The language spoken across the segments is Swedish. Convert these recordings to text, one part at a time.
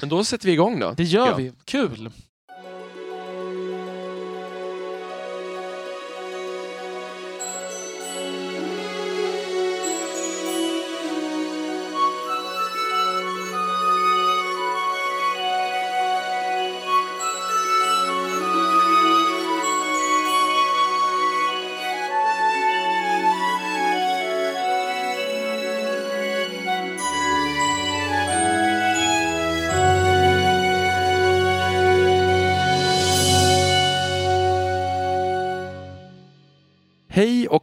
Men då sätter vi igång då. Det gör vi. Kul!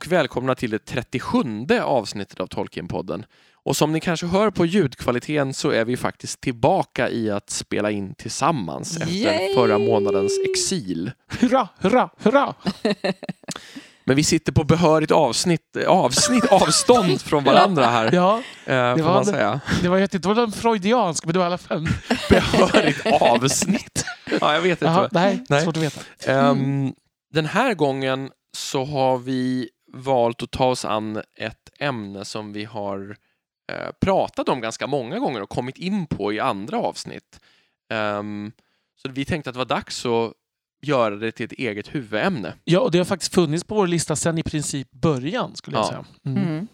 Och välkomna till det 37 avsnittet av Tolkienpodden. Och som ni kanske hör på ljudkvaliteten så är vi faktiskt tillbaka i att spela in tillsammans efter Yay! förra månadens exil. Hurra, hurra, hurra! Men vi sitter på behörigt avsnitt, avsnitt avstånd från varandra här, Ja, eh, får var man det. säga. det var jätte... Det var en freudiansk, men det var i alla fall... Behörigt avsnitt. Ja, jag vet inte. Jaha, vad- nej, Nej. svårt att veta. Ehm, den här gången så har vi valt att ta oss an ett ämne som vi har eh, pratat om ganska många gånger och kommit in på i andra avsnitt. Ehm, så vi tänkte att det var dags att göra det till ett eget huvudämne. Ja, och det har faktiskt funnits på vår lista sedan i princip början, skulle jag Ja. säga. Mm. Mm.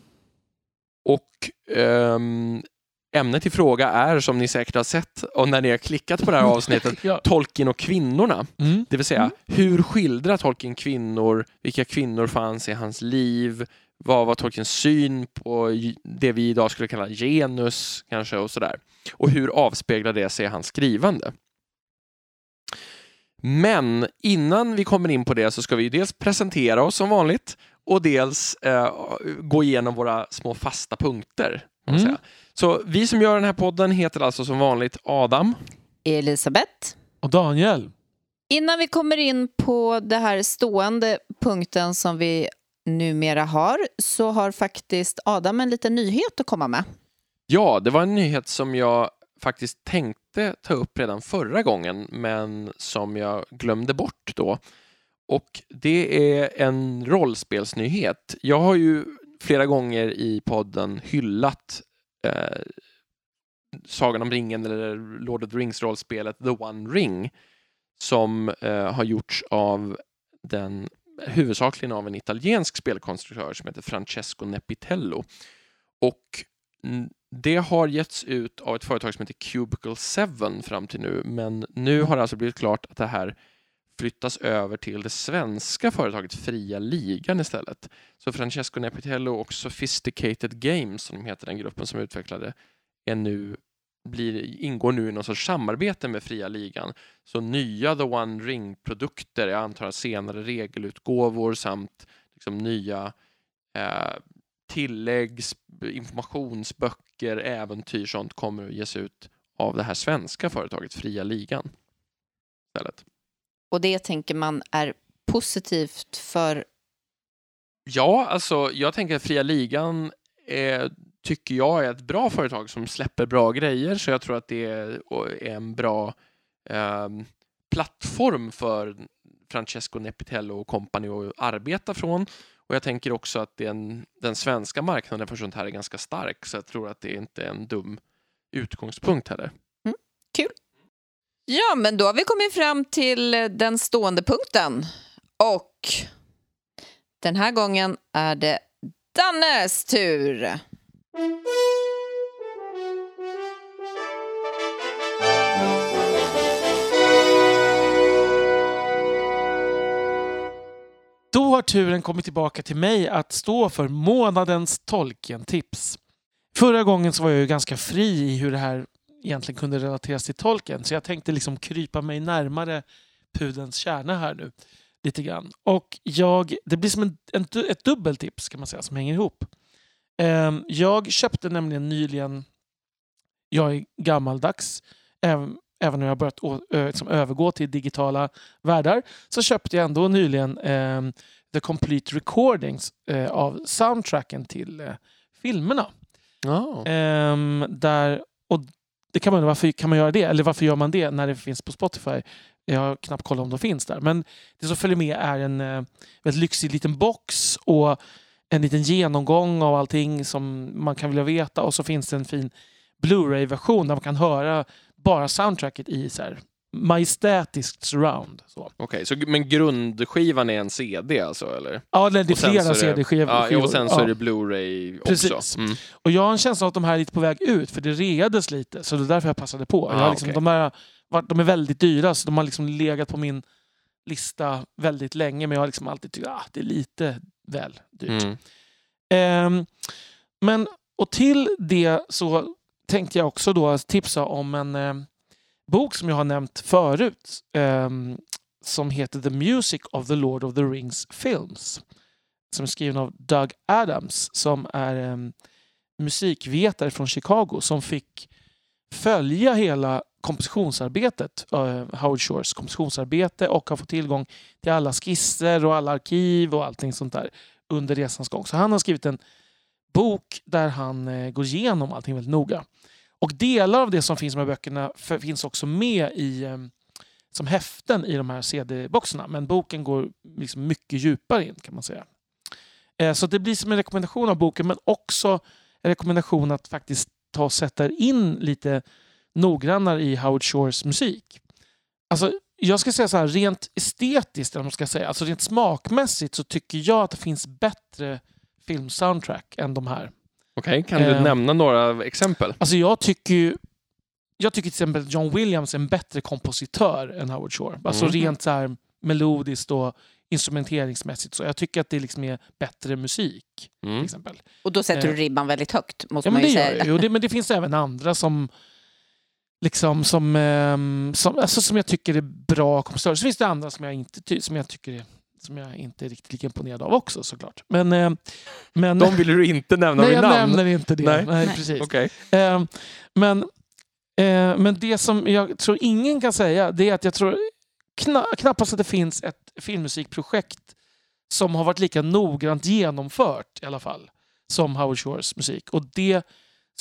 Och ehm, ämnet i fråga är, som ni säkert har sett och när ni har klickat på det här avsnittet, Ja. Tolkien och kvinnorna. Mm. Det vill säga, hur skildrar Tolkien kvinnor? Vilka kvinnor fanns i hans liv? Vad var Tolkiens syn på det vi idag skulle kalla genus kanske och sådär? Och hur avspeglar det sig i hans skrivande? Men innan vi kommer in på det så ska vi dels presentera oss som vanligt och dels eh, gå igenom våra små fasta punkter. Mm. Så vi som gör den här podden heter alltså som vanligt Adam. Elisabeth, Och Daniel. innan vi kommer in på det här stående punkten som vi numera har så har faktiskt Adam en liten nyhet att komma med. Ja, det var en nyhet som jag faktiskt tänkte ta upp redan förra gången, men som jag glömde bort då. Och det är en rollspelsnyhet. Jag har ju flera gånger i podden hyllat eh, Sagan om ringen eller Lord of the Rings-rollspelet The One Ring som eh, har gjorts av den huvudsakligen av en italiensk spelkonstruktör som heter Francesco Nepitello. Och mm, det har getts ut av ett företag som heter Cubicle 7 fram till nu, men nu har det alltså blivit klart att det här flyttas över till det svenska företaget Fria Ligan istället. Så Francesco Nepitello och Sophisticated Games, som de heter den gruppen som utvecklade, är nu, blir, ingår nu i någon sorts samarbete med Fria Ligan. Så nya The One Ring-produkter, jag antar senare regelutgåvor samt liksom nya eh, tillägg, informationsböcker, äventyr, sånt kommer att ges ut av det här svenska företaget Fria Ligan. Istället. Och det tänker man är positivt för... Ja, alltså jag tänker att Fria Ligan är, tycker jag är ett bra företag som släpper bra grejer, så jag tror att det är, är en bra ehm, plattform för Francesco Nepitello och company att arbeta från. Och jag tänker också att den, den svenska marknaden för sånt här är ganska stark, så jag tror att det inte är en dum utgångspunkt heller. Ja, men då har vi kommit fram till den stående punkten. Och den här gången är det Dannes tur. Då har turen kommit tillbaka till mig att stå för månadens Tolkien-tips. Förra gången så var jag ju ganska fri i hur det här egentligen kunde relateras till Tolkien, så jag tänkte liksom krypa mig närmare pudens kärna här nu. Lite grann. Och jag, det blir som en, en, ett dubbeltips kan man säga, som hänger ihop. Ehm, jag köpte nämligen nyligen, jag är gammaldags, även, även om jag har börjat å, liksom övergå till digitala världar, så köpte jag ändå nyligen ehm, The Complete Recordings eh, av soundtracken till eh, filmerna. Ehm, där, och det kan man, varför kan man göra det? Eller varför gör man det när det finns på Spotify? Jag har knappt kollat om de finns där. Men det som följer med är en eh, väldigt lyxig liten box och en liten genomgång av allting som man kan vilja veta. Och så finns det en fin Blu-ray-version där man kan höra bara soundtracket i så här majestätiskt surround. Så. Okej, så, men grundskivan är en CD alltså, eller? Ja, det är flera CD-skivor. Ja, och sen så Ja. är det Blu-ray Precis. också. Mm. Och jag har en känsla av att de här är lite på väg ut, för det reades lite. Så det är därför jag passade på. jag Ah, har liksom, okej. de, här, de är väldigt dyra, så de har liksom legat på min lista väldigt länge. Men jag har liksom alltid tyckt att ah, det är lite väl dyrt. Mm. Ehm, men, och till det så tänkte jag också då tipsa om en eh, bok som jag har nämnt förut. ehm, som heter The Music of the Lord of the Rings Films. Som är skriven av Doug Adams som är en musikvetare från Chicago som fick följa hela kompositionsarbetet, uh, Howard Shores kompositionsarbete och har fått tillgång till alla skisser och alla arkiv och allting sånt där under resans gång. Så han har skrivit en bok där han uh, går igenom allting väldigt noga. Och delar av det som finns i de här böckerna finns också med i, ehm, som häften i de här CD-boxarna. Men boken går liksom mycket djupare in kan man säga. Eh, så det blir som en rekommendation av boken men också en rekommendation att faktiskt ta och sätta er in lite noggrannare i Howard Shores musik. Alltså, jag ska säga så här, rent estetiskt, eller man ska säga, alltså rent smakmässigt så tycker jag att det finns bättre filmsoundtrack än de här. Okej, kan du Eh. nämna några exempel? Alltså jag tycker ju jag tycker till exempel att John Williams är en bättre kompositör än Howard Shore. Alltså Mm. rent så här melodiskt och instrumenteringsmässigt. Så jag tycker att det liksom är bättre musik. Till Mm. exempel. Och då sätter Eh. du ribban väldigt högt, måste Ja, men man det ju gör säga. jag ju. Och det, men det finns även andra som liksom som, ehm, som, alltså, som jag tycker är bra kompositörer. Så finns det andra som jag inte, ty- som jag tycker är, som jag inte är riktigt lika imponerad av också såklart. Men, eh, men De vill du inte nämna nej, vid jag namn? nämner inte det. Nej. Nej. Nej. precis. Okej. Eh, men, eh, men det som jag tror ingen kan säga det är att jag tror kna, knappast att det finns ett filmmusikprojekt som har varit lika noggrant genomfört i alla fall som Howard Shores musik. Och det,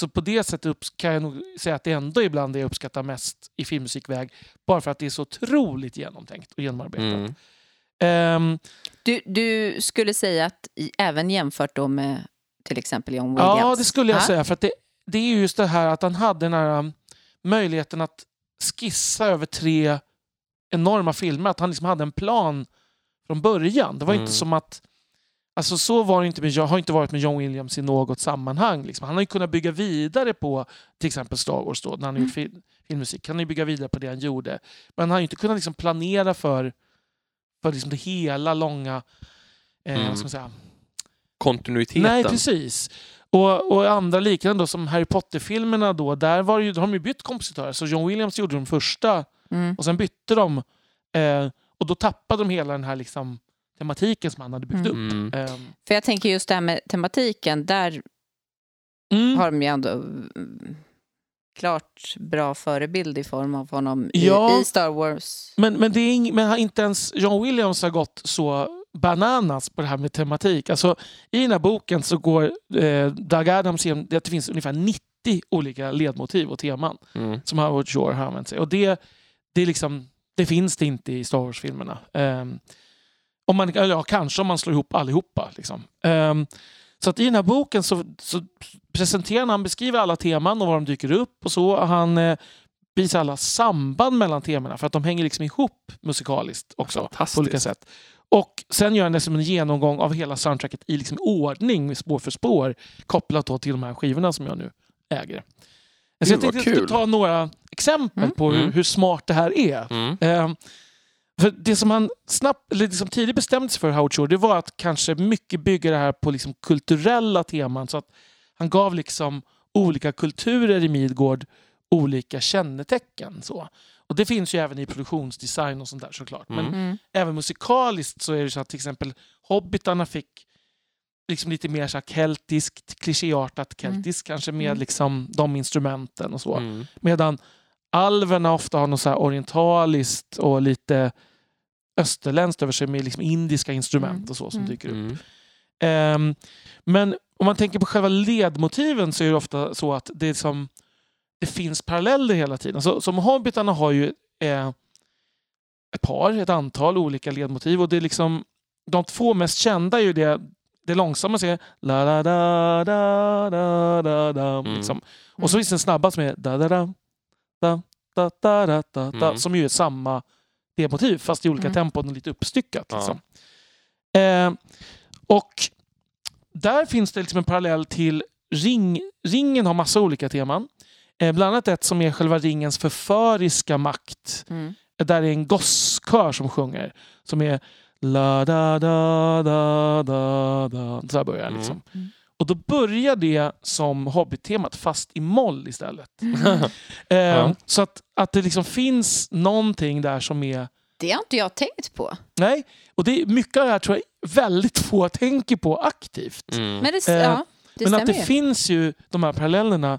så på det sättet kan jag nog säga att det ändå är bland det jag uppskattar mest i filmmusikväg. Bara för att det är så otroligt genomtänkt och genomarbetat. Mm. Ehm, Du, du skulle säga att även jämfört då med till exempel John Williams? Ja, det skulle jag Ja. säga. För att det, det är ju just det här att han hade den här um, möjligheten att skissa över tre enorma filmer. Att han liksom hade en plan från början. Det var Mm. inte som att... Alltså så var det inte med, jag har inte varit med John Williams i något sammanhang. Liksom. Han har ju kunnat bygga vidare på till exempel Star Wars då, när han har gjort fil, filmmusik. Han har ju bygga vidare på det han gjorde. Men han har ju inte kunnat liksom planera för, för liksom det hela långa... Eh, Mm. vad ska man säga, Kontinuiteten. Nej, precis. Och, och andra liknande då, som Harry Potter-filmerna då, där var ju, de har de ju bytt kompositörer. Så John Williams gjorde de första Mm. och sen bytte de. Eh, och då tappade de hela den här liksom, tematiken som han hade byggt Mm. upp. Eh, För jag tänker just det här med tematiken, där mm. har de ju ändå klart bra förebild i form av honom Ja. i, i Star Wars. Men, men, det är ing, men har inte ens John Williams har gått så bananas på det här med tematik. Alltså, I den här boken så går eh, Doug Adams igenom att det finns ungefär 90 olika ledmotiv och teman. Mm. som Howard Shore har använt sig. Och det, det, är liksom, det finns det inte i Star Wars-filmerna. Um, om man, ja, kanske om man slår ihop allihopa. Liksom. Ehm, så att i den här boken så, så presenterar han, han beskriver alla teman och var de dyker upp och så. Han eh, visar alla samband mellan temana för att de hänger liksom ihop musikaliskt också på olika sätt. Och sen gör han det som en genomgång av hela soundtracket i liksom ordning, spår för spår, kopplat då till de här skivorna som jag nu äger. Så jag Gud, tänkte att jag skulle kul. ta några exempel Mm. på hur, Mm. hur smart det här är. Mm. Ehm, för det som han snabbt, eller det som tidigt bestämde sig för Howard Shore, det var att kanske mycket bygga det här på liksom kulturella teman. Så att han gav liksom olika kulturer i Midgård olika kännetecken. Så. Och det finns ju även i produktionsdesign och sånt där såklart. Men Mm. Mm. även musikaliskt så är det så att till exempel Hobbitarna fick liksom lite mer så keltiskt, klichéartat keltiskt kanske med Mm. liksom de instrumenten och så. Mm. Medan alverna ofta har något så här orientaliskt och lite österländskt över sig med liksom indiska instrument Mm. och så som Mm. dyker upp. Mm. Ehm, men om man tänker på själva ledmotiven så är det ofta så att det, som, det finns paralleller hela tiden. Så, som Hobbitarna har ju eh, ett par, ett antal olika ledmotiv och det är liksom de två mest kända är ju det, det långsamma som är la la da da da da da Mm. liksom. Och så finns den snabba som är da da da da da, da, da, da, da, Mm. som ju är samma det motiv fast i olika Mm. tempon och lite uppstyckat. Ja. Liksom. Eh, och där finns det liksom en parallell till ring. Ringen har massa olika teman. Eh, bland annat ett som är själva ringens förföriska makt. Mm. Där är en gosskör som sjunger. Som är la da da da da da. Så här börjar det liksom. Mm. Och då börjar det som Hobbit-temat fast i moll istället. Mm. Eh, Ja. Så att, att det liksom finns någonting där som är... Det har inte jag tänkt på. Nej, och det är mycket av det här tror jag väldigt få tänker på aktivt. Mm. Men det, Eh, ja, det Men att det ju. finns ju de här parallellerna.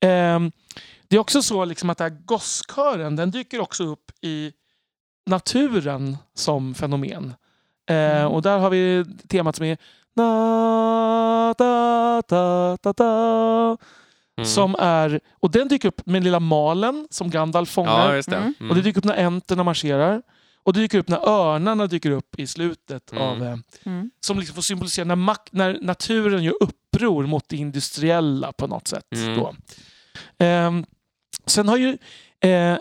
Ehm, det är också så liksom att den här gosskören den dyker också upp i naturen som fenomen. Eh, Mm. Och där har vi temat som är na, da, da, da, da, Mm. som är, och den dyker upp med lilla malen som Gandalf Ja, fångar. just det. Mm. Mm. Och det dyker upp när enterna marscherar. Och det dyker upp när örnarna dyker upp i slutet. Mm. av eh, Mm. Som liksom får symbolisera när, mak- när naturen gör uppror mot det industriella på något sätt. Mm. Då. Ehm, sen har ju eh,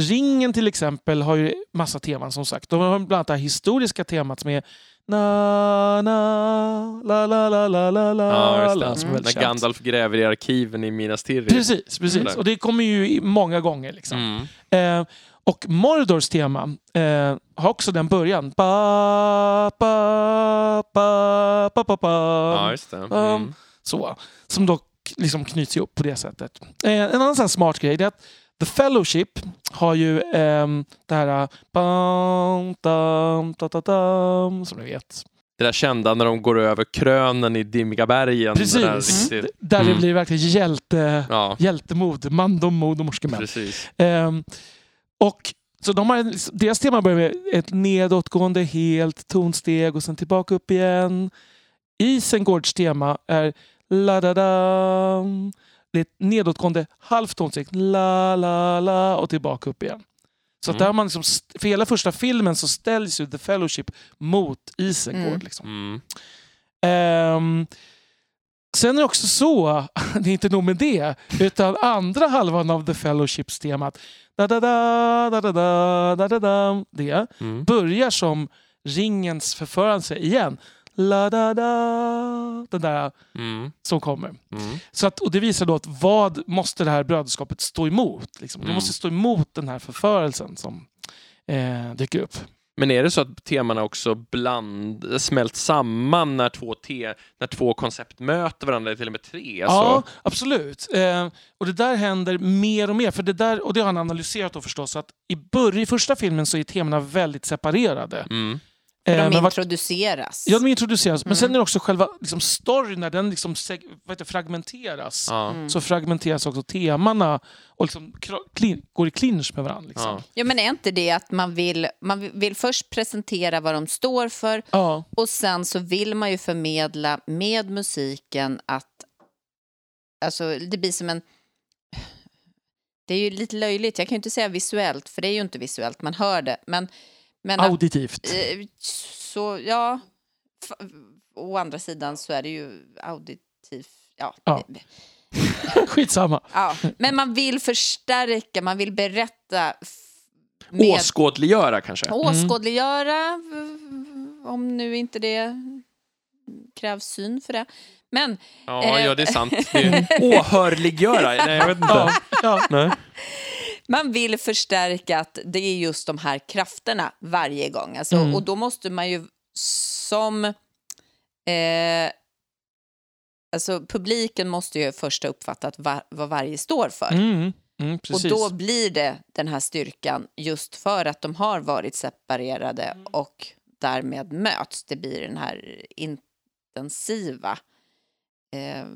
Ringen till exempel har ju massa teman som sagt. De har bland annat det här historiska temat som är na, na, la, la, la, la, la, la, Ja, just det. är väldigt När. Gandalf gräver i arkiven i Minas Tirith. Precis, precis. Sådär. Och det kommer ju många gånger. Liksom. Mm. Eh, och Mordors tema eh, har också den början. Ba, ba, ba, ba, ba, ba. Ja, just det. Mm. Um, Så, som då liksom knyts ihop på det sättet. Eh, en annan sån smart grej är att The Fellowship har ju ehm, det här eh, bam, dam, da, da, dam, som ni vet. Det där kända när de går över krönen i dimmiga bergen. Precis. Det där riktigt, Där det Mm. blir verkligen hjälte, ja, hjältemod, mandomod och morskomän. precis. Ehm, och så de har, deras tema börjar med ett nedåtgående helt tonsteg och sen tillbaka upp igen. Isengårds tema är la da da nedåtgående halvt tonsteg. La la la och tillbaka upp igen. Så att Mm. där har man liksom, för hela första filmen så ställs ju The Fellowship mot Isengård. Mm. Liksom. Mm. Ehm, sen är det också så, det är inte nog med det, utan andra halvan av The Fellowships-temat, da, da, da, da, da, da, da, da, da, det Mm. börjar som ringens förförelse igen. La, da, da, den där Mm. som kommer. Mm. Så att, och det visar då att vad måste det här brödraskapet stå emot? Liksom. Det Mm. måste stå emot den här förförelsen som eh, dyker upp. Men är det så att temana också bland, smält samman när två, te, när två koncept möter varandra, till och med tre? Ja, Så, absolut. Eh, och det där händer mer och mer. För det där, och det har han analyserat då förstås. Att I, början, I första filmen så är temana väldigt separerade. mm. Eh, De men vart- introduceras. Ja, de introduceras. Men Mm. sen är det också själva liksom, storyn, när den liksom, vad heter, fragmenteras. Mm. Så fragmenteras också temana och liksom, går i clinch med varandra. Liksom. Ja. Ja, men är inte det att man vill, man vill först presentera vad de står för Ja. och sen så vill man ju förmedla med musiken att alltså, det blir som en... Det är ju lite löjligt, jag kan ju inte säga visuellt, för det är ju inte visuellt, man hör det. Men, men att, Auditivt. eh, så, ja, å andra sidan så är det ju auditivt. Ja, Ja. Skitsamma. ja. Men man vill förstärka, man vill berätta med Åskådliggöra kanske? åskådliggöra, om nu inte det krävs syn för det. Men Ja, Eh. ja, det är sant. Det är åhörliggöra? Nej, jag vet inte. Ja, ja. Nej. Man vill förstärka att det är just de här krafterna varje gång. Alltså, Mm. Och då måste man ju som... Eh, alltså publiken måste ju först ha uppfattat va, vad varje står för. Mm. Mm, och precis. då blir det den här styrkan just för att de har varit separerade Mm. och därmed möts. Det blir den här intensiva eh,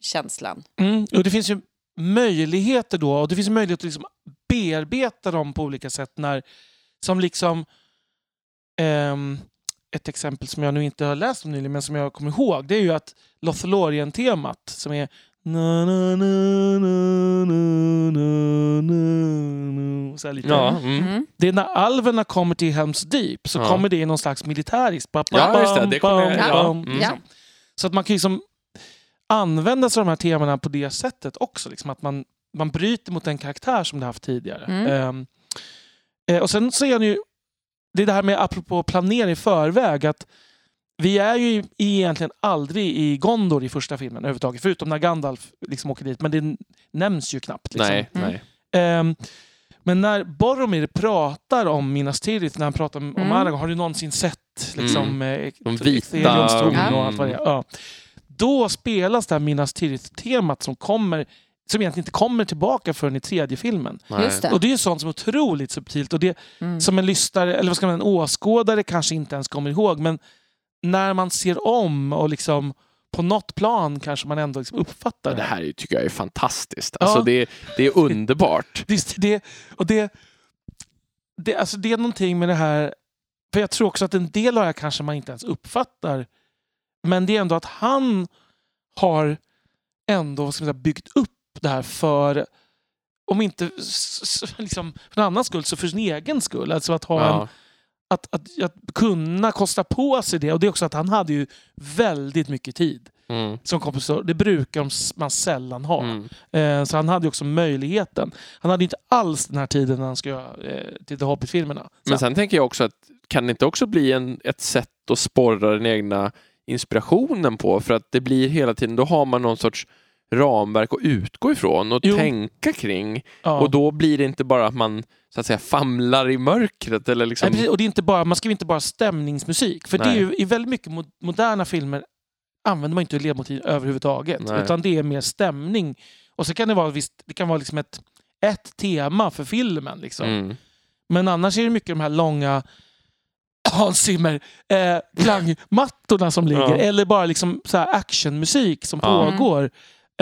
känslan. Mm. Och det finns ju möjligheter då, och det finns möjlighet att liksom bearbeta dem på olika sätt. När, som liksom... Ehm, ett exempel som jag nu inte har läst om nyligen men som jag kommer ihåg det är ju att Lothlorien-temat som är na, na, na, na, na, na, så lite. Ja, mm. mm. Det är när alverna kommer till Helms Deep så ja. kommer det i någon slags militärisk... Ba, ba, ja, just det. det kommer, bam, bam, ja. Så att man kan liksom använda sig av de här temana på det sättet också. Liksom att man man bryter mot den karaktär som det haft tidigare. Mm. Ehm, eh, och sen så är han ju, det är det här med apropå planera i förväg, att vi är ju egentligen aldrig i Gondor i första filmen överhuvudtaget, förutom när Gandalf liksom åker dit, men det nämns ju knappt. Liksom. Nej, Mm. nej. Ehm, men när Boromir pratar om Minas Tirith, när han pratar om, Mm. Aragorn, har du någonsin sett liksom, eh, De vita- och allt vad det är? Ja. Då spelas det här Minas Tirith-temat som, kommer, som egentligen inte kommer tillbaka förrän i tredje filmen. det. Och det är ju sånt som är otroligt subtilt och det Mm. som en lyssnare, eller vad ska man en åskådare kanske inte ens kommer ihåg, men när man ser om och liksom på något plan kanske man ändå liksom uppfattar Det det. här är- tycker jag är fantastiskt. Ja. Alltså det, det är underbart. Det, det, och det, det, alltså det är någonting med det här, för jag tror också att en del av det här kanske man inte ens uppfattar, men det är ändå att han har ändå vad ska man säga, byggt upp det här för, om inte liksom, för en annans skull, så för sin egen skull. Alltså att, ha en, Ja. att, att, att kunna kosta på sig det. Och det är också att han hade ju väldigt mycket tid Mm. som kompositör. Det brukar man sällan ha. Mm. Eh, så han hade ju också möjligheten. Han hade inte alls den här tiden när han skulle göra eh, till The Hobbit-filmerna. Men sen tänker jag också att kan det inte också bli en, ett sätt att sporra den egna inspirationen på? För att det blir hela tiden, då har man någon sorts ramverk att utgå ifrån och Jo. tänka kring. ja. Och då blir det inte bara att man så att säga famlar i mörkret eller liksom... Nej, precis. Och det är inte bara, man skriver inte bara stämningsmusik. För det är Nej. ju, i väldigt mycket mo- moderna filmer använder man inte ledmotiv överhuvudtaget. Nej. Utan det är mer stämning. Och så kan det vara, visst, det kan vara liksom ett, ett tema för filmen. Liksom. Mm. Men annars är det mycket de här långa Hans Zimmer eh, klangmattorna som ligger. Ja. Eller bara liksom så actionmusik som Ja. pågår.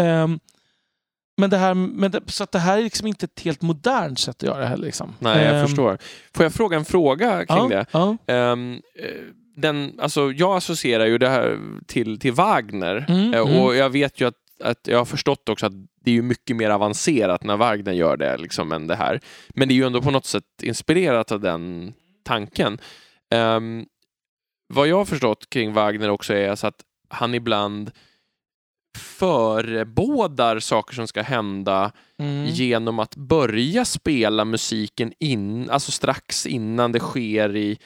Ehm, men det här, men det, så att det här är liksom inte ett helt modernt sätt att göra det här. Liksom. Nej, jag Ehm, förstår. Får jag fråga en fråga kring ja, det? Eh, den, alltså, jag associerar ju det här till, till Wagner Mm, Eh, mm. och jag vet ju att, att jag har förstått också att det är mycket mer avancerat när Wagner gör det liksom, än det här. Men det är ju ändå på något sätt inspirerat av den tanken. Ehm, vad jag har förstått kring Wagner också är så att han ibland förebådar saker som ska hända Mm. genom att börja spela musiken in, alltså strax innan det sker i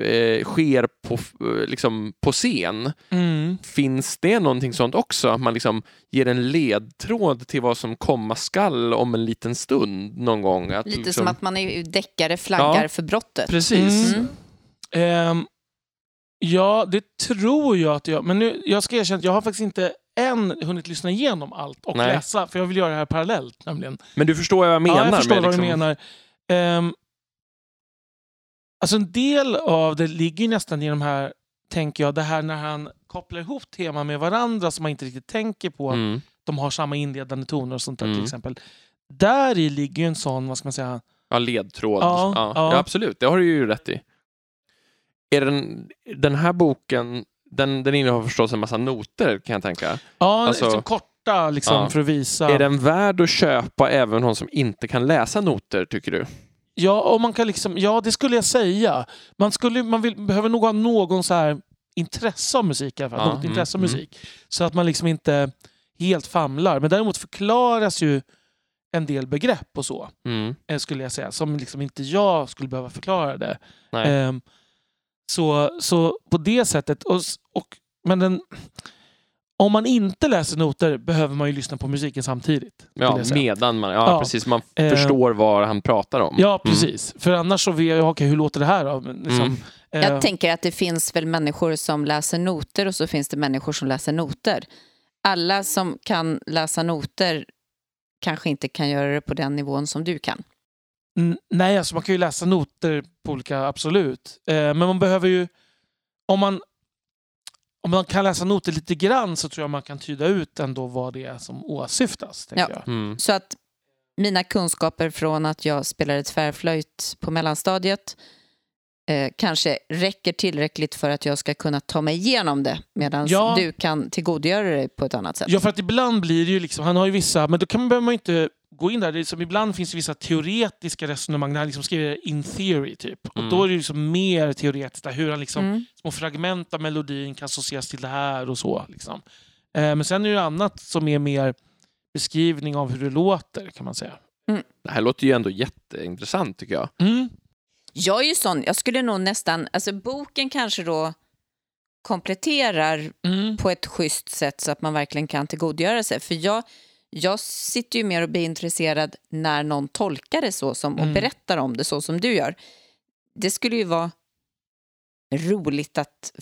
eh, sker på, eh, liksom, på scen. Mm. Finns det någonting sånt också? Att man liksom ger en ledtråd till vad som komma skall om en liten stund någon gång? Att Lite liksom, som att man är deckare flaggar Ja. för brottet. Precis. Mm. Ehm, ja, det tror jag att jag... Men nu, jag ska erkänna att jag har faktiskt inte än hunnit lyssna igenom allt och Nej. läsa. För jag vill göra det här parallellt nämligen. Men du förstår vad jag menar? ja, jag förstår vad liksom, du menar. Ehm, alltså en del av det ligger ju nästan i de här, tänker jag, det här när han kopplar ihop teman med varandra som man inte riktigt tänker på. att Mm. De har samma inledande toner och sånt där Mm. till exempel. Där i ligger ju en sån, vad ska man säga, Ja, ledtråd. Ja, ja. ja, absolut. Det har du ju rätt i. Är den, den här boken, den, den innehåller förstås en massa noter kan jag tänka. ja, Alltså- liksom korta liksom, Ja. för att visa. Är den värd att köpa även hon som inte kan läsa noter, tycker du? Ja, och man kan liksom, ja, det skulle jag säga. Man, skulle, man vill, behöver nog ha någon så här intresse av musik i alla fall. Ja, något mm, intresse av mm. musik. Så att man liksom inte helt famlar. Men däremot förklaras ju en del begrepp och så, Mm. eh, skulle jag säga. Som liksom inte jag skulle behöva förklara det. Nej. Så, så på det sättet. Och, och, men den, om man inte läser noter behöver man ju lyssna på musiken samtidigt. Ja, medan man, ja, Ja. precis, man Eh, förstår vad han pratar om. Ja, precis. För annars så vet jag, okej, hur låter det här då? Liksom, Mm. eh, Jag tänker att det finns väl människor som läser noter och så finns det människor som läser noter. Alla som kan läsa noter kanske inte kan göra det på den nivån som du kan. Nej, alltså man kan ju läsa noter på olika, absolut. Eh, men man behöver ju... Om man, om man kan läsa noter lite grann så tror jag man kan tyda ut ändå vad det är som åsyftas. Ja. jag. Mm. Så att mina kunskaper från att jag spelade tvärflöjt på mellanstadiet eh, kanske räcker tillräckligt för att jag ska kunna ta mig igenom det medan Ja. du kan tillgodogöra dig på ett annat sätt. Ja, för att ibland blir det ju liksom... Han har ju vissa... Men då kan man, behöver man inte gå in där. Det är som ibland finns det vissa teoretiska resonemang när han liksom skriver in theory, typ. Och Mm. då är det liksom mer teoretiskt, där hur han liksom Mm. små fragment av melodin kan associeras till det här och så. Liksom. Eh, men sen är det annat som är mer beskrivning av hur det låter kan man säga. Det här låter ju ändå jätteintressant tycker jag. Mm. Jag är ju sån, jag skulle nog nästan, alltså boken kanske då kompletterar Mm. på ett schysst sätt så att man verkligen kan tillgodogöra sig. För jag, jag sitter ju mer och blir intresserad när någon tolkar det så som, och Mm. berättar om det så som du gör. Det skulle ju vara roligt att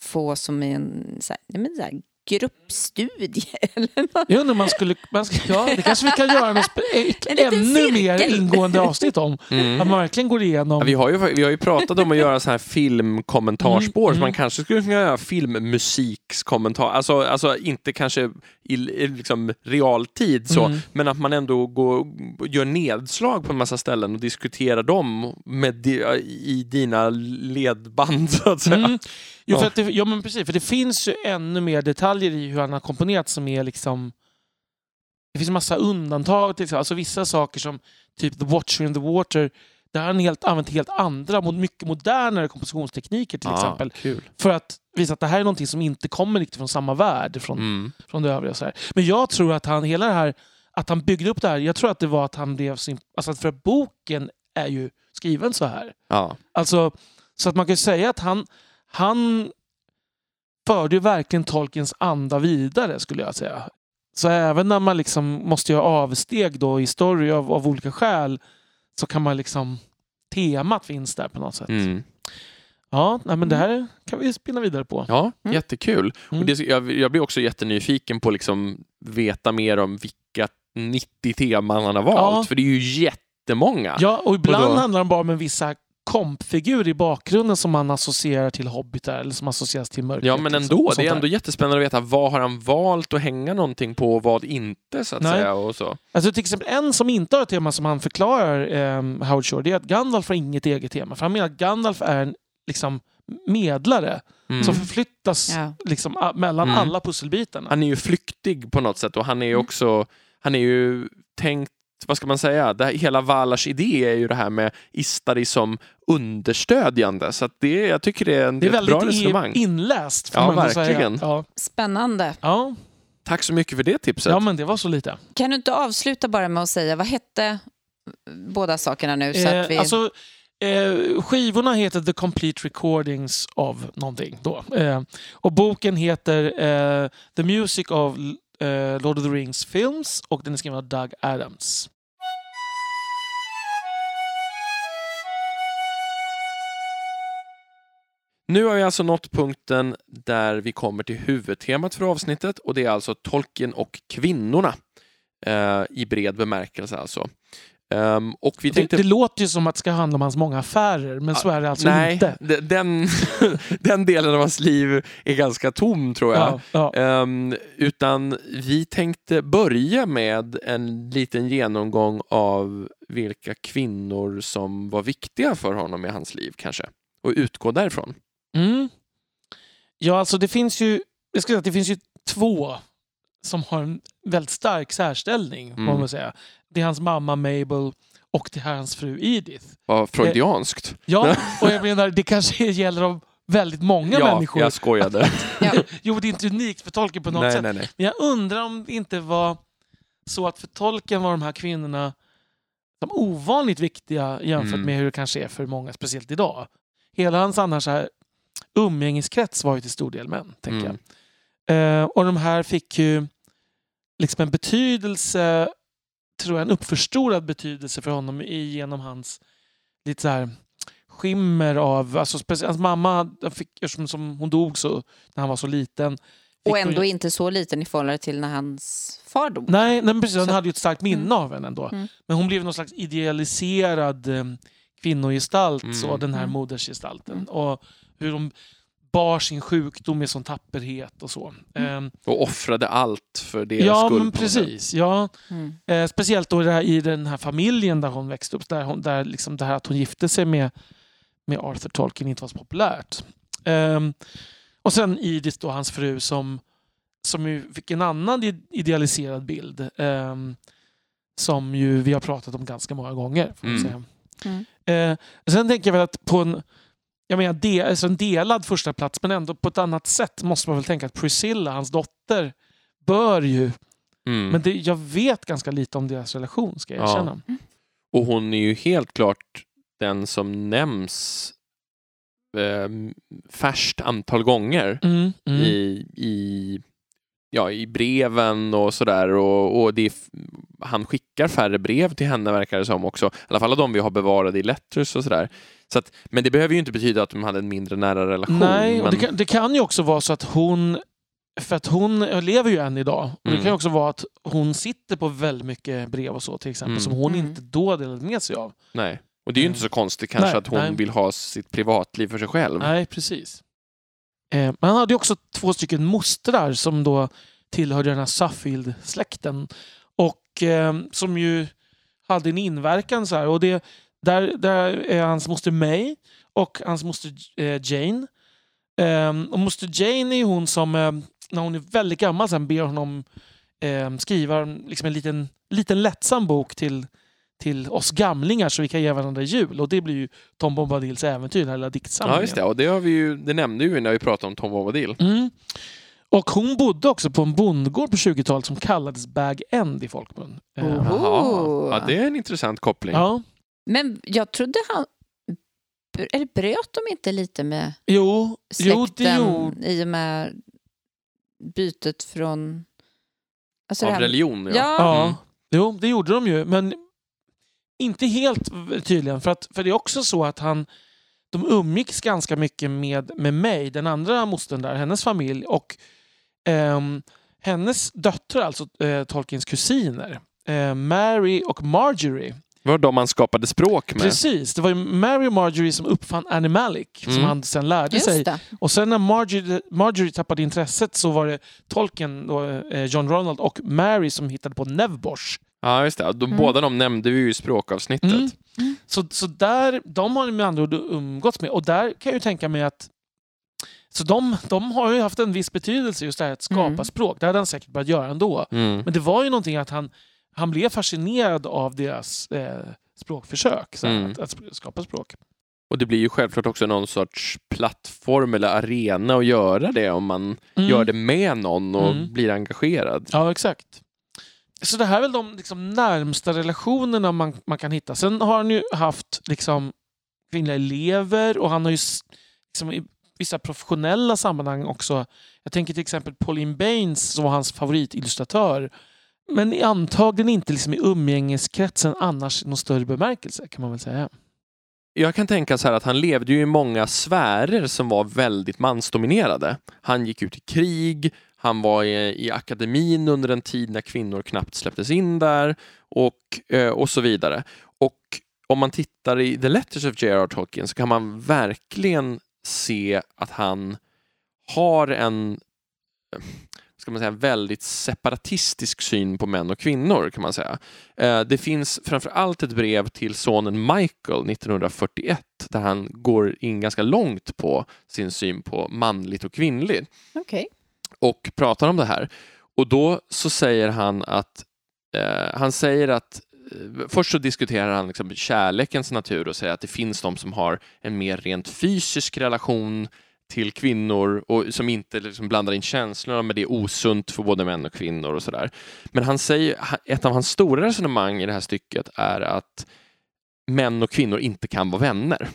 få som en så här, nej men så här, gruppstudie eller något. Jag undrar om man skulle... Man ska, ja, det kanske vi kan göra något ett ännu mer cirkel. ingående avsnitt om. Mm. Att man verkligen går igenom... Ja, vi, har ju, vi har ju pratat om att göra så här filmkommentarspår, Mm, så man mm. kanske skulle kunna göra filmmusikskommentar, alltså, alltså inte kanske i, i liksom realtid så, Mm. men att man ändå går, gör nedslag på en massa ställen och diskuterar dem med di, i dina ledband så att säga. Mm. Jo, för Ja. att det, ja, men precis. För det finns ju ännu mer detaljer i hur han har komponerat som är liksom... Det finns en massa undantag. Till exempel. Alltså vissa saker som typ The Watcher in the Water. Där har han helt, använt helt andra, mycket modernare kompositionstekniker till exempel. kul. För att visa att det här är någonting som inte kommer riktigt från samma värld. Från, Mm. från det övriga. Så här. Men jag tror att han, hela det här, att han byggde upp det här, jag tror att det var att han blev sin, alltså för att boken är ju skriven så här. Ja. Alltså, så att man kan säga att han, han förde ju verkligen Tolkiens anda vidare skulle jag säga. Så även när man liksom måste göra avsteg då i story av, av olika skäl så kan man liksom temat finns där på något sätt. Mm. Ja, nej, men det här kan vi spinna vidare på. Ja, Mm. jättekul. Mm. Och det, jag, jag blir också jättenyfiken på att liksom veta mer om vilka 90 teman han har valt, Ja. för det är ju jättemånga. Ja, och ibland Och då- handlar det bara om en vissa kompfigur i bakgrunden som man associerar till hobbitar eller som associeras till mörkret. Ja, men liksom, ändå. Det är där. ändå jättespännande att veta vad har han valt att hänga någonting på och vad inte, så att Nej. säga. Och så. Alltså till exempel en som inte har ett tema som han förklarar, eh, Howard Shore, det är att Gandalf har inget eget tema. För han menar att Gandalf är en liksom, medlare Mm. som förflyttas Ja. liksom, a- mellan Mm. alla pusselbitarna. Han är ju flyktig på något sätt och han är ju Mm. också, han är ju tänkt, vad ska man säga, det här, hela Valars idé är ju det här med Istari som understödjande. Så att det, jag tycker det är en, det är ett bra väldigt resonemang. inläst. Får Ja, man ändå verkligen. Säga. Ja. Spännande. Ja. Tack så mycket för det tipset. ja, men det var så lite. Kan du inte avsluta bara med att säga, vad hette båda sakerna nu? Så Eh, att vi... alltså, eh, skivorna heter The Complete Recordings of någonting. Då. Eh, och boken heter eh, The Music of eh, Lord of the Rings Films och den är skriven av Doug Adams. Nu har vi alltså nått punkten där vi kommer till huvudtemat för avsnittet och det är alltså Tolkien och kvinnorna. Eh, I bred bemärkelse alltså. Ehm, och vi Det, tänkte... det låter ju som att det ska handla om hans många affärer, men så är det alltså Nej, inte. de- den, den delen av hans liv är ganska tom tror jag. Ja, ja. Ehm, utan vi tänkte börja med en liten genomgång av vilka kvinnor som var viktiga för honom i hans liv kanske. Och utgå därifrån. Mm. ja, alltså det finns ju, jag skulle säga att det finns ju två som har en väldigt stark särställning. Mm. Man säga. Det är hans mamma Mabel och det är hans fru Edith. Vad freudianskt. Ja, och jag menar det kanske gäller om väldigt många ja, människor. jag skojade. Jo, det är inte unikt för Tolkien på något nej, sätt. nej, nej. Men jag undrar om det inte var så att för Tolkien var de här kvinnorna de ovanligt viktiga jämfört Mm. med hur det kanske är för många, speciellt idag. Hela hans annars här umgängeskrets var ju till stor del män, tänker Mm. jag. Eh, och de här fick ju liksom en betydelse, tror jag, en uppförstorad betydelse för honom i- genom hans lite så här skimmer av, alltså speciellt hans mamma, fick, eftersom som hon dog så när han var så liten. och hon ändå inte så liten i förhållande till när hans far dog. Nej, nej precis, hon Så- hade ju ett starkt minne Mm. av henne ändå. Mm. Men hon blev någon slags idealiserad eh, kvinnogestalt, Mm. så, den här Mm. modersgestalten. Mm. Och hur de bar sin sjukdom med sån tapperhet och så. Ehm, Och offrade allt för deras ja, skull. men precis. Ja. Mm. Eh, speciellt då i det här, i den här familjen där hon växte upp. Där, hon, där liksom det här att hon gifte sig med, med Arthur Tolkien inte var så populärt. Ehm, och sen Edith, då, hans fru, som, som ju fick en annan idealiserad bild. ehm, som ju vi har pratat om ganska många gånger. Får man Mm. säga. Mm. Eh, sen tänker jag väl att på en, jag menar, de, alltså en delad första plats men ändå på ett annat sätt måste man väl tänka att Priscilla, hans dotter, bör ju Mm. Men det, jag vet ganska lite om deras relation, ska jag Ja. erkänna. Och hon är ju helt klart den som nämns eh, färst antal gånger Mm, mm. i, i, ja, i breven och sådär. Och, och det han skickar färre brev till henne verkar det som också. I alla fall av de vi har bevarade i letters och sådär. Så att, men det behöver ju inte betyda att de hade en mindre nära relation. Nej, och men, det, kan, det kan ju också vara så att hon för att hon lever ju än idag. Och Det Mm. kan ju också vara att hon sitter på väldigt mycket brev och så till exempel Mm. som hon Mm. inte då delade med sig av. nej. Och det är ju inte så konstigt kanske Nej, att hon nej. vill ha sitt privatliv för sig själv. Nej, precis. Eh, men han hade också två stycken mostrar som då tillhörde den här Suffield-släkten. Och eh, som ju hade en inverkan så här. Och det, där, där är hans moster May och hans moster eh, Jane. Eh, och moster Jane är hon som, eh, när hon är väldigt gammal, sen ber honom eh, skriva liksom en liten, liten lättsam bok till, till oss gamlingar så vi kan ge varandra jul. Och det blir ju Tom Bombadils äventyr, den här lilla diktsamlingen. Ja, just det. Och det, har vi ju, det nämnde vi när vi pratade om Tom Bombadil. Mm. Och hon bodde också på en bondgård på 20-talet som kallades Bag End i folkmun. Eh. Ja, det är en intressant koppling. Ja. Men jag trodde han... Eller bröt de inte lite med Jo, jo, det släkten gjorde... i och med bytet från... Alltså Av här- religion, ja. Ja. Ja, Mm. jo, det gjorde de ju. Men inte helt tydligen. För, att, för det är också så att han... De umgicks ganska mycket med, med mig, den andra mostern där, hennes familj. Och ehm, hennes döttrar, alltså eh, Tolkiens kusiner, eh, Mary och Marjorie. Det var de man skapade språk med. Precis, det var ju Mary och Marjorie som uppfann Animalic, som Mm. han sen lärde sig. Just det. Och sen när Marjorie, Marjorie tappade intresset så var det Tolkien, då, eh, John Ronald och Mary som hittade på Nevbosh. Ja, just det. De, Mm. Båda de nämnde vi ju i språkavsnittet. Mm. Mm. Så, så där, de har med andra ord umgåtts med. Och där kan jag ju tänka mig att så de, de har ju haft en viss betydelse just det här att skapa Mm. språk. Det hade han säkert börjat göra ändå. Mm. Men det var ju någonting att han, han blev fascinerad av deras eh, språkförsök. Så Mm. att, att skapa språk. Och det blir ju självklart också någon sorts plattform eller arena att göra det om man Mm. gör det med någon och Mm. blir engagerad. Ja, exakt. Så det här är väl de liksom, närmsta relationerna man, man kan hitta. Sen har han ju haft liksom, kvinnliga elever och han har ju liksom, i vissa professionella sammanhang också. Jag tänker till exempel Pauline Baines som var hans favoritillustratör. Men antagligen inte liksom i umgängeskretsen annars i någon större bemärkelse kan man väl säga. Jag kan tänka så här att han levde ju i många sfärer som var väldigt mansdominerade. Han gick ut i krig, han var i, i akademin under en tid när kvinnor knappt släpptes in där och, eh, och så vidare. Och om man tittar i The Letters of J.R.R. Tolkien så kan man verkligen se att han har en ska man säga, väldigt separatistisk syn på män och kvinnor kan man säga. Eh, Det finns framför allt ett brev till sonen Michael 1941 där han går in ganska långt på sin syn på manligt och kvinnligt Okej. och pratar om det här. Och då så säger han att eh, han säger att eh, Först så diskuterar han liksom kärlekens natur och säger att det finns de som har en mer rent fysisk relation till kvinnor och som inte liksom blandar in känslorna men det är osunt för både män och kvinnor och sådär. Men han säger, ett av hans stora resonemang i det här stycket är att män och kvinnor inte kan vara vänner.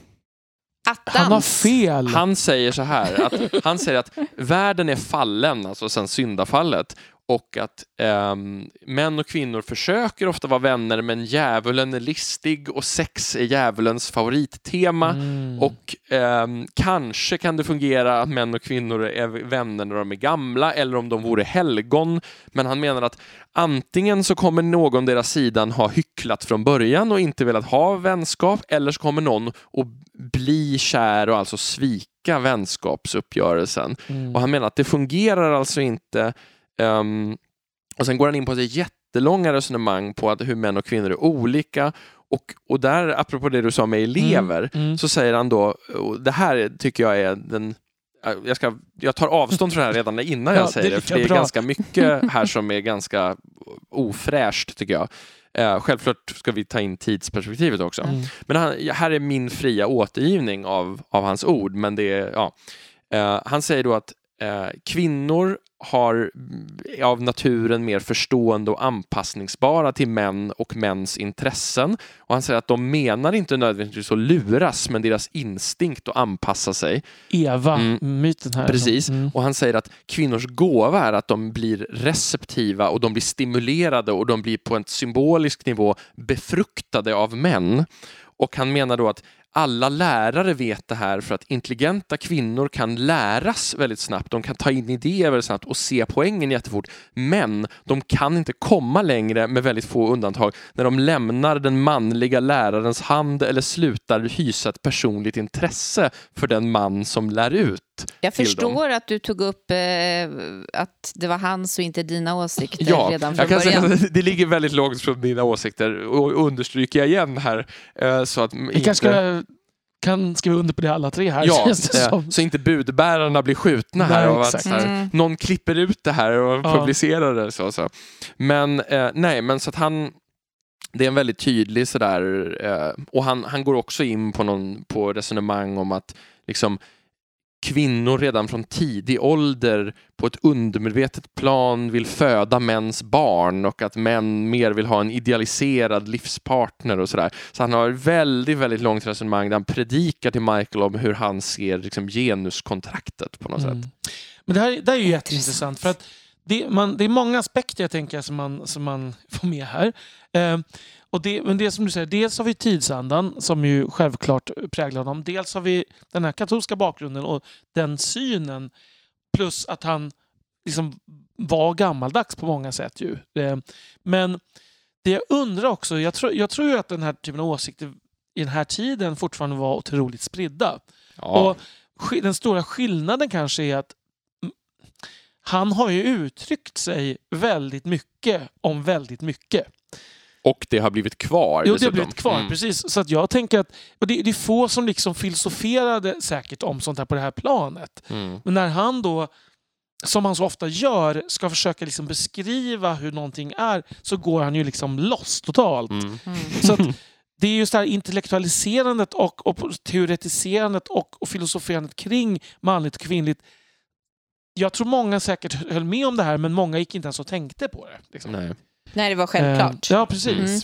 Han har Attans! fel! Han säger så här, att, han säger att världen är fallen, alltså sen syndafallet, och att ehm, män och kvinnor försöker ofta vara vänner, men djävulen är listig och sex är djävulens favorittema. Mm. Och ehm, kanske kan det fungera att män och kvinnor är vänner när de är gamla eller om de vore helgon. Men han menar att antingen så kommer någon deras sidan ha hycklat från början och inte velat ha vänskap eller så kommer någon att bli kär och alltså svika vänskapsuppgörelsen. Mm. Och han menar att det fungerar alltså inte. Ehm, och sen går han in på ett jättelånga resonemang på att hur män och kvinnor är olika. Och, och där, apropå det du sa med elever, Mm. så säger han då, och det här tycker jag är den jag, ska, jag tar avstånd från det här redan innan Ja, jag säger det det, för det är bra. ganska mycket här som är ganska ofräscht tycker jag. Eh, självklart ska vi ta in tidsperspektivet också. Mm. Men han, här är min fria återgivning av, av hans ord, men det ja. Eh, han säger då att kvinnor har mm, av naturen mer förstående och anpassningsbara till män och mäns intressen. Och han säger att de menar inte nödvändigtvis att luras, men deras instinkt att anpassa sig. Eva-myten här. Precis. Mm. Och han säger att kvinnors gåva är att de blir receptiva och de blir stimulerade och de blir på en symbolisk nivå befruktade av män. Och han menar då att alla lärare vet det här för att intelligenta kvinnor kan läras väldigt snabbt. De kan ta in idéer väldigt snabbt och se poängen jättefort. Men de kan inte komma längre med väldigt få undantag när de lämnar den manliga lärarens hand eller slutar hysa ett personligt intresse för den man som lär ut. Jag förstår att du tog upp eh, att det var hans och inte dina åsikter Ja, redan från jag kan början. säga att det ligger väldigt långt från mina åsikter och understryker jag igen här. eh, Så att Vi kanske ska, kan skriva under på det alla tre här. Ja, det så inte budbärarna blir skjutna här Nej, av att exakt. så här, Mm. någon klipper ut det här och Ja. publicerar det. Så, så. Men eh, nej, men så att han det är en väldigt tydlig sådär, eh, och han, han går också in på, någon, på resonemang om att liksom, kvinnor redan från tidig ålder på ett undermedvetet plan vill föda mäns barn och att män mer vill ha en idealiserad livspartner och sådär. Så han har ett väldigt, väldigt långt resonemang där han predikar till Michael om hur han ser liksom, genuskontraktet på något Mm. sätt. Men det här, det här är ju jätteintressant för att det, man, det är många aspekter jag tänker som man, som man får med här. Eh, och det, men det som du säger, dels har vi tidsandan som ju självklart präglar honom. Dels har vi den här katolska bakgrunden och den synen. Plus att han liksom var gammaldags på många sätt. ju. Eh, men det jag undrar också, jag tror, jag tror ju att den här typen av åsikter i den här tiden fortfarande var otroligt spridda. Ja. Och den stora skillnaden kanske är att han har ju uttryckt sig väldigt mycket om väldigt mycket. Och det har blivit kvar. Jo, det har blivit kvar. Mm. Precis. Så att jag tänker att och det, det är få som liksom filosoferade säkert om sånt här på det här planet. Mm. Men när han då, som han så ofta gör, ska försöka liksom beskriva hur någonting är så går han ju liksom loss totalt. Mm. Mm. Så att det är just det här intellektualiserandet och, och teoretiserandet och, och filosoferandet kring manligt och kvinnligt. Jag tror många säkert höll med om det här men många gick inte ens och tänkte på det. Liksom. Nej. Det var självklart. Eh, ja, precis. Mm.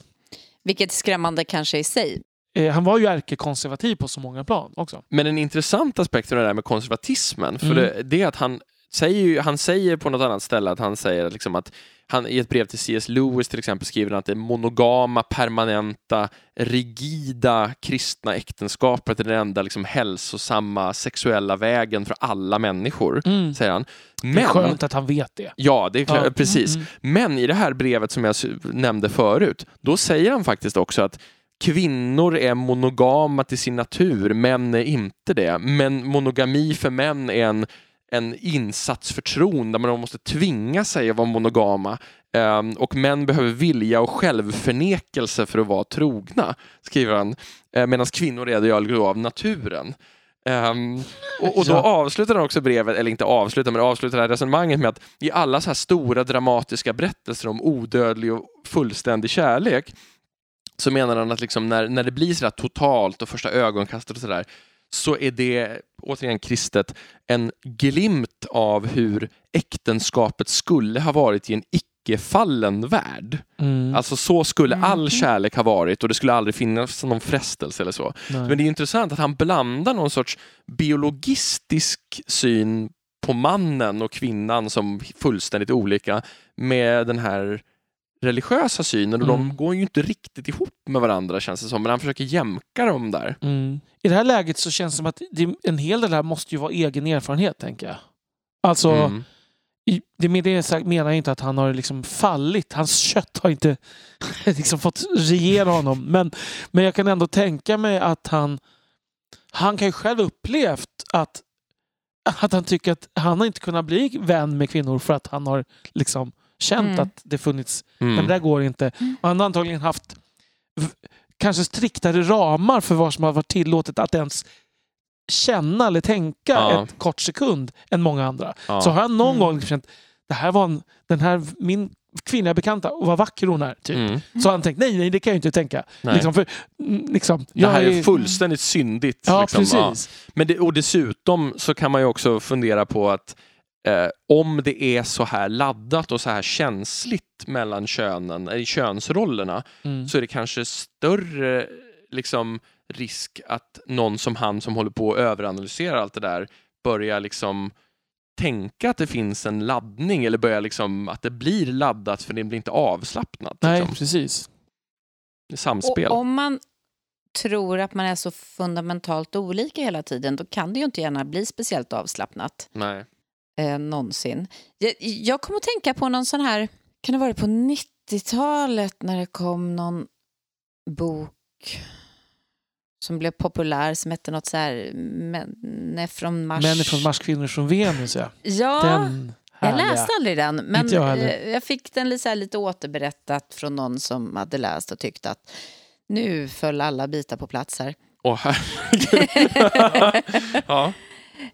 Vilket skrämmande kanske i sig. Eh, han var ju ärkekonservativ på så många plan också. Men en intressant aspekt av det där med konservatismen, för Mm. det, det är att han säger, han säger på något annat ställe att han säger liksom att han i ett brev till C.S. Lewis till exempel skriver han att det monogama, permanenta, rigida kristna äktenskapet är den enda liksom hälsosamma sexuella vägen för alla människor, Mm. säger han. Det är Men, skönt att han vet det. ja, det är klart, Ja. precis. Mm. Men i det här brevet som jag nämnde förut, då säger han faktiskt också att kvinnor är monogama till sin natur, män är inte det. Men monogami för män är en, en insats för tron där man måste tvinga sig att vara monogama. Ehm, och män behöver vilja och självförnekelse för att vara trogna, skriver han. Uh, Medan kvinnor är det av naturen. Ehm, och, och då avslutar han också brevet, eller inte avslutar, men avslutar det här resonemanget med att i alla så här stora dramatiska berättelser om odödlig och fullständig kärlek så menar han att liksom när, när det blir sådär totalt och första ögonkastet och sådär så är det, återigen kristet, en glimt av hur äktenskapet skulle ha varit i en icke-fallen värld. Mm. Alltså så skulle all Mm. kärlek ha varit och det skulle aldrig finnas någon frestelse eller så. Nej. Men det är intressant att han blandar någon sorts biologistisk syn på mannen och kvinnan som fullständigt olika med den här religiösa synen och de Mm. går ju inte riktigt ihop med varandra känns det som, men han försöker jämka dem där. Mm. I det här läget så känns det som att det, en hel del här måste ju vara egen erfarenhet, tänker jag. Alltså, Mm. i, det med det sagt menar jag inte att han har liksom fallit. Hans kött har inte liksom fått regera honom. Men, men jag kan ändå tänka mig att han... Han kan ju själv upplevt att, att han tycker att han har inte kunnat bli vän med kvinnor för att han har liksom känt Mm. att det funnits Mm. men det där går inte. Mm. Och han har antagligen haft v- kanske striktare ramar för vad som har varit tillåtet att ens känna eller tänka Ja. ett kort sekund än många andra. Ja. Så har han någon Mm. gång känt det här var en, den här, min kvinnliga bekanta, och vad vacker hon är. Typ. Mm. Så han tänkt, nej, nej, det kan jag inte tänka. Liksom, för, liksom, Det här är fullständigt syndigt. Ja, liksom. precis. Men det, och dessutom så kan man ju också fundera på att eh, om det är så här laddat och så här känsligt mellan könen, i könsrollerna, Mm. så är det kanske större liksom, risk att någon som han som håller på att överanalysera allt det där börjar liksom tänka att det finns en laddning eller börjar liksom att det blir laddat för det blir inte avslappnat. Nej, Liksom. precis. Samspel. Och om man tror att man är så fundamentalt olika hela tiden då kan det ju inte gärna bli speciellt avslappnat Nej. Eh, någonsin. Jag, jag kommer att tänka på någon sån här, kan det vara på 90-talet när det kom någon bok som blev populär som hette något så här Män från Mars. Män från Mars, kvinnor från Venus, ja. Ja, Den jag läste aldrig den, men jag eh, jag fick den lite, så här, lite återberättat från någon som hade läst och tyckte att nu föll alla bitar på plats här. Åh herregud. ja.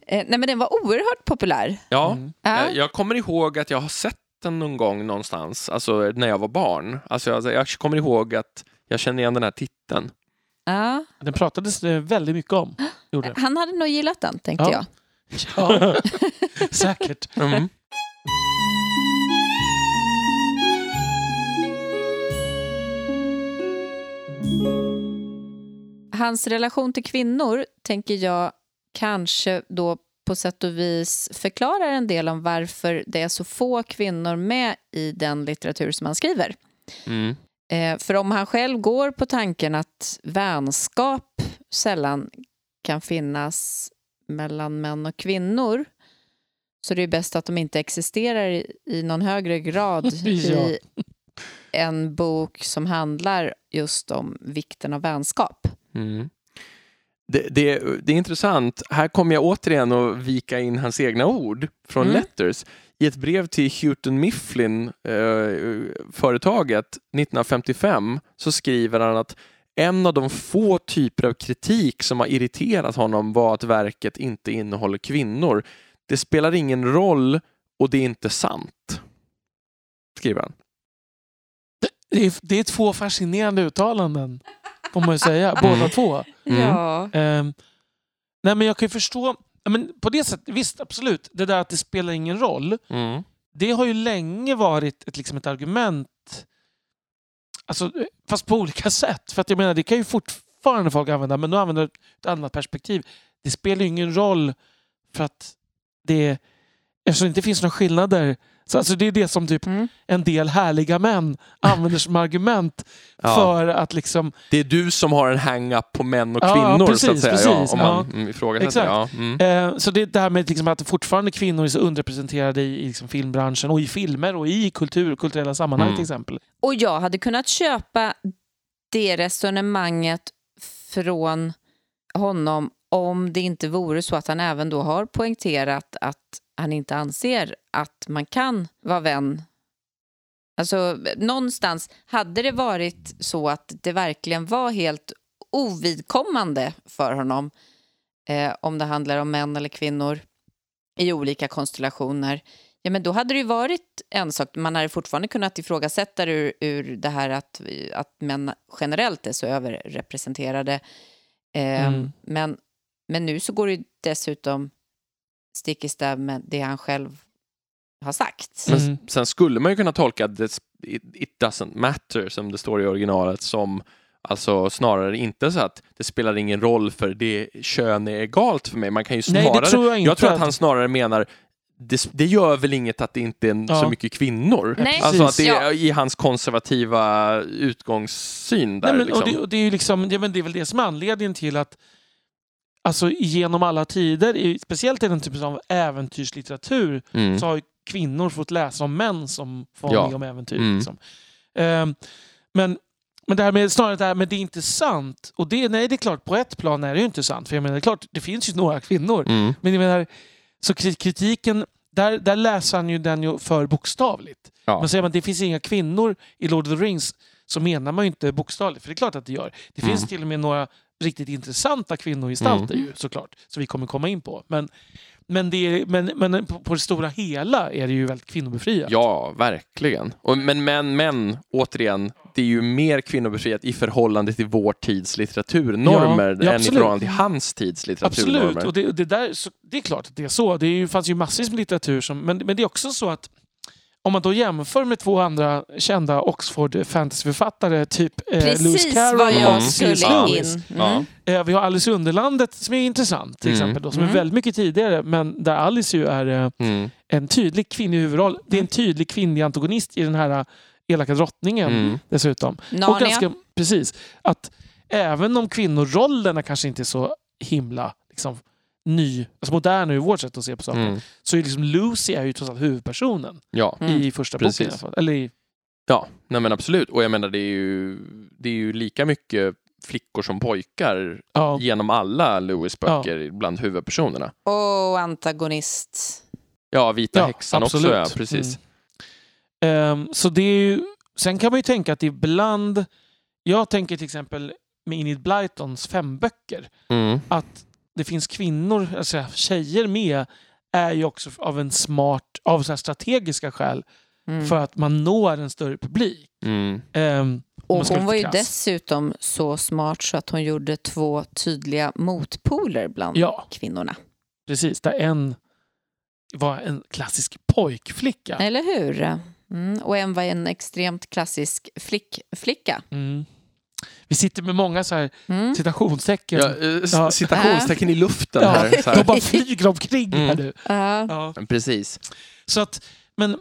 Eh, nej, men den var oerhört populär. ja. Mm. Eh, Jag kommer ihåg att jag har sett den någon gång någonstans, alltså när jag var barn. Alltså jag, jag kommer ihåg att jag känner igen den här titeln. Ja. Den pratades det väldigt mycket om. Gjorde. Han hade nog gillat den, tänkte Ja. jag. Ja, säkert. Mm. Hans relation till kvinnor tänker jag kanske då på sätt och vis förklarar en del om varför det är så få kvinnor med i den litteratur som han skriver. Mm. Eh, för om han själv går på tanken att vänskap sällan kan finnas mellan män och kvinnor så det är bäst att de inte existerar i, i någon högre grad Ja. i en bok som handlar just om vikten av vänskap. Mm. Det, det, det är intressant. Här kommer jag återigen att vika in hans egna ord från Mm. Letters. I ett brev till Houghton Mifflin, eh, företaget, 1955 så skriver han att en av de få typer av kritik som har irriterat honom var att verket inte innehåller kvinnor. Det spelar ingen roll och det är inte sant. Skriver han. Det är, det är två fascinerande uttalanden, får man ju säga. Båda Mm. två. Mm. Ja. Ehm, nej, men jag kan ju förstå... Men på det sättet, visst, absolut. Det där att det spelar ingen roll. Mm. Det har ju länge varit ett, liksom ett argument. Alltså, fast på olika sätt. För att jag menar, det kan ju fortfarande folk använda, men nu använder de ett annat perspektiv. Det spelar ju ingen roll för att det... Eftersom det inte finns några skillnader. Så alltså det är det som typ Mm. en del härliga män använder som argument Ja. för att liksom... Det är du som har en hang-up på män och Ja, kvinnor så att precis, säga. precis, ja, om man ja. mm, ifrågasätter. Exakt. Ja. Mm. Eh, så det är det här med liksom att fortfarande kvinnor är så underrepresenterade i, i liksom filmbranschen och i filmer och i kultur, kulturella sammanhang Mm. till exempel. Och jag hade kunnat köpa det resonemanget från honom om det inte vore så att han även då har poängterat att han inte anser att man kan vara vän. Alltså någonstans, hade det varit så att det verkligen var helt ovidkommande för honom eh, om det handlar om män eller kvinnor i olika konstellationer Ja, men då hade det ju varit en sak. Man hade fortfarande kunnat ifrågasätta det ur, ur det här att, att män generellt är så överrepresenterade. Eh, Mm. men, men nu så går det ju dessutom stick i stäv med det han själv har sagt. Men Mm. sen skulle man ju kunna tolka det, it, it doesn't matter som det står i originalet som alltså snarare inte så att det spelar ingen roll för det kön är egalt för mig. Man kan ju Nej, snarare, det tror jag inte. jag tror att han snarare menar det, det gör väl inget att det inte är Ja. så mycket kvinnor. Nej, alltså att det är ja. i hans konservativa utgångssyn där. Nej, men, liksom. och det, och det, är ju liksom, ja, men det är väl det som är anledningen till att alltså, genom alla tider, i, speciellt i den typen av äventyrslitteratur, mm. så har ju kvinnor fått läsa om män som får Ja. med om äventyr. Mm. Liksom. Ehm, men, men det här med snarare det här med det är inte sant. Och det, nej, det är klart, på ett plan är det ju inte sant. För jag menar, det är klart, det finns ju några kvinnor. Mm. Men jag menar, så kri- kritiken, där, där läser han ju den ju för bokstavligt. Ja. Men säger man att det finns inga kvinnor i Lord of the Rings så menar man ju inte bokstavligt. För det är klart att det gör. Det finns Mm. till och med några riktigt intressanta kvinnogestalter Mm. ju såklart, som vi kommer komma in på. Men, men, det är, men, men på, på det stora hela är det ju väldigt kvinnobefriat. Ja, verkligen. Och, men, men, men, återigen, det är ju mer kvinnobefriat i förhållande till vår tids litteraturnormer Ja, ja, än i förhållande till hans tids litteraturnormer. Absolut, och det, det, där, så, det är klart att det är så. Det är ju, fanns ju massvis med litteratur som... Men, men det är också så att om man då jämför med två andra kända Oxford fantasyförfattare, typ eh, Lewis Carroll och skulle Lewis. Mm. Eh, vi har Alice i Underlandet som är intressant till Mm. exempel, då, som är Mm. väldigt mycket tidigare, men där Alice ju är eh, Mm. en tydlig kvinnlig huvudroll. Det är en tydlig kvinnlig antagonist i den här eh, elaka drottningen Mm. dessutom. Och Narnia. ganska, precis. Att även om kvinnorollerna kanske inte är så himla liksom, ny, alltså moderna ur vårt sätt att se på saker, Mm. så är liksom Lucy är ju trots allt huvudpersonen Ja. Mm. i första Precis. boken. I alla fall. Eller i, ja, nej men absolut. Och jag menar, det är ju, det är ju lika mycket flickor som pojkar ja, genom alla Lewis böcker bland huvudpersonerna. Och antagonist. Ja, Vita Ja, häxan absolut. också, ja, precis. Ehm, så det är ju, sen kan man ju tänka att ibland, jag tänker till exempel med Enid Blytons fem böcker, Mm. att det finns kvinnor, alltså tjejer med, är ju också av en smart, av så här strategiska skäl, Mm. för att man når en större publik. Mm. Man Och hon var ju krass. dessutom så smart så att hon gjorde två tydliga motpoler bland Ja, kvinnorna. precis. Där en var en klassisk pojkflicka. Eller hur? Mm. Och en var en extremt klassisk flick, flicka. Mm. Vi sitter med många så här Mm. citationstecken. Ja, eh, Ja. citationstecken i luften Ja, här. Så De här. bara flyger omkring här Mm. nu. Ja. Ja. Precis. Så att, men...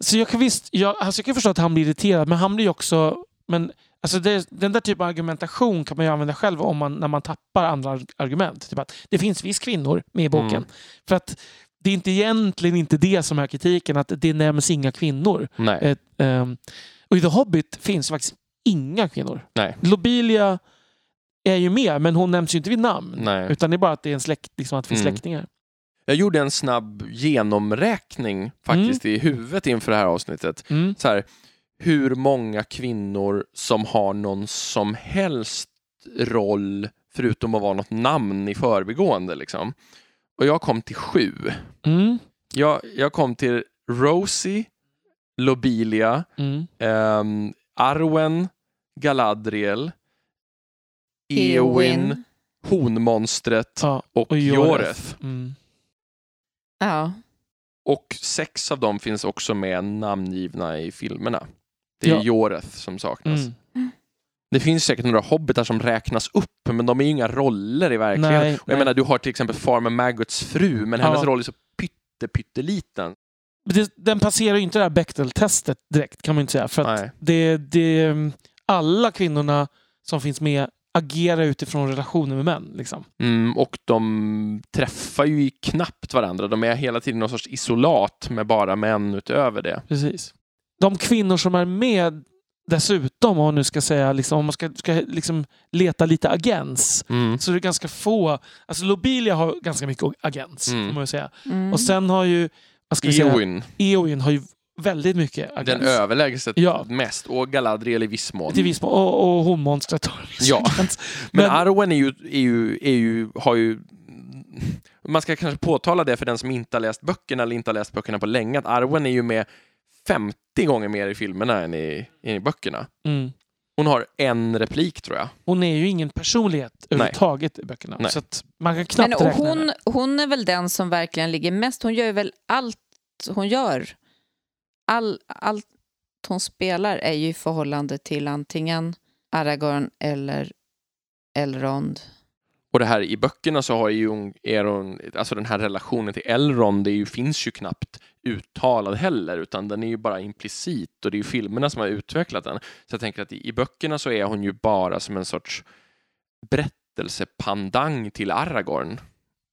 Så jag kan visst, jag, alltså jag kan förstå att han blir irriterad, men han blir ju också... Men, alltså det, den där typen av argumentation kan man ju använda själv om man, när man tappar andra ar- argument. Typ att det finns visst kvinnor med i boken. Mm. För att det är inte egentligen inte det som är kritiken, att det nämns inga kvinnor. Nej. Ett, ehm, och i The Hobbit finns faktiskt inga kvinnor. Nej. Lobelia är ju med, men hon nämns ju inte vid namn. Nej. Utan det är bara att det är en släkt, liksom att det finns Mm. släktingar. Jag gjorde en snabb genomräkning faktiskt i huvudet inför det här avsnittet. Mm. Så här, hur många kvinnor som har någon som helst roll förutom att vara något namn i förbigående. Liksom. Och jag kom till sju. Mm. Jag, jag kom till Rosie, Lobelia, Mm. ehm, Arwen, Galadriel, Eowyn, Honmonstret Ja. och, Och Joreth. Joreth. Mm. Ja. Och sex av dem finns också med namngivna i filmerna. Det är Ja. Joreth som saknas. Mm. Det finns säkert några hobbitar som räknas upp, men de är ju inga roller i verkligheten. Nej, Och jag nej. menar, du har till exempel Farmer Maggots fru, men hennes Ja. roll är så pytte, pytteliten. Den passerar ju inte det här Bechdel-testet direkt kan man inte säga. För att det, det, alla kvinnorna som finns med agerar utifrån relationer med män. Liksom. Mm, och de träffar ju knappt varandra. De är hela tiden någon sorts isolat med bara män utöver det. Precis. De kvinnor som är med dessutom, om man nu ska säga, liksom, om man ska, ska liksom leta lite agens, Mm. så är det ganska få. Alltså Lobelia har ganska mycket agens, Mm. får man ju säga. Mm. Och sen har ju, vad ska vi säga, Eowyn, Eowyn har ju väldigt mycket agens. den överlägset Ja. mest. Och Galadriel i viss mån. Till viss mån. Och, och honmonstret har Ja. Men, Men- Arwen är ju, är ju, är ju, har ju... Man ska kanske påtala det för den som inte har läst böckerna eller inte har läst böckerna på länge, att Arwen är ju med 50 gånger mer i filmerna än i, än i böckerna. Mm. Hon har en replik tror jag. Hon är ju ingen personlighet överhuvudtaget i böckerna. Nej. Så att man kan knappt Men, och räkna henne. hon, hon är väl den som verkligen ligger mest. Hon gör ju väl allt hon gör. All, allt hon spelar är ju i förhållande till antingen Aragorn eller Elrond. Och det här i böckerna så har ju hon, alltså den här relationen till Elrond, det är ju, finns ju knappt uttalad heller, utan den är ju bara implicit och det är ju filmerna som har utvecklat den. Så jag tänker att i, i böckerna så är hon ju bara som en sorts berättelsepandang till Aragorn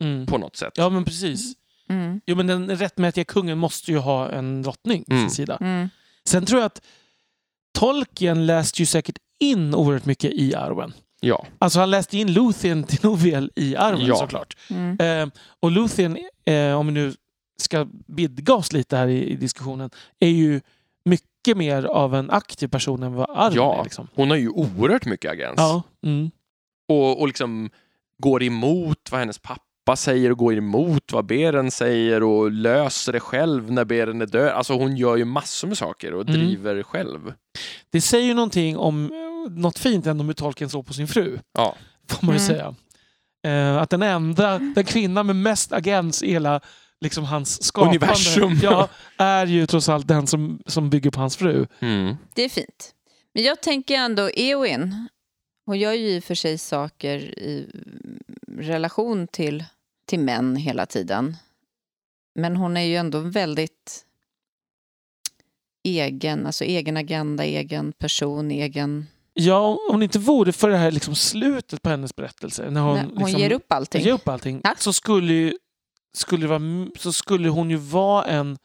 Mm. på något sätt. Ja, men precis. Mm. Jo, men den rättmätiga kungen måste ju ha en drottning vid Mm. sin sida. Mm. Sen tror jag att Tolkien läste ju säkert in oerhört mycket i Arwen. Ja. Alltså han läste in Luthien till Novel i Arwen Ja. såklart. Mm. Eh, och Luthien, eh, om vi nu ska vidga oss lite här i, i diskussionen, är ju mycket mer av en aktiv person än vad Arwen Ja. är. Liksom. Hon har ju oerhört mycket agens. Ja. Mm. och, och liksom går emot vad hennes pappa säger och går emot vad Beren säger och löser det själv när Beren är död. Alltså hon gör ju massor med saker och Mm. driver själv. Det säger ju någonting om något fint ändå med Tolkien såg på sin fru. Ja. Får man ju Mm. säga. Eh, att den enda, den kvinna med mest agens i hela liksom, hans skapande Universum. Ja, är ju trots allt den som, som bygger på hans fru. Mm. Det är fint. Men jag tänker ändå, Eowyn, hon gör ju i och för sig saker i relation till, till män hela tiden. Men hon är ju ändå väldigt egen, alltså egen agenda, egen person, egen... Ja, om det inte vore för det här liksom, slutet på hennes berättelse. När hon, Hon, hon liksom, ger upp allting. ger upp allting. Ja. Så, skulle, ju- skulle det vara, så skulle hon ju vara en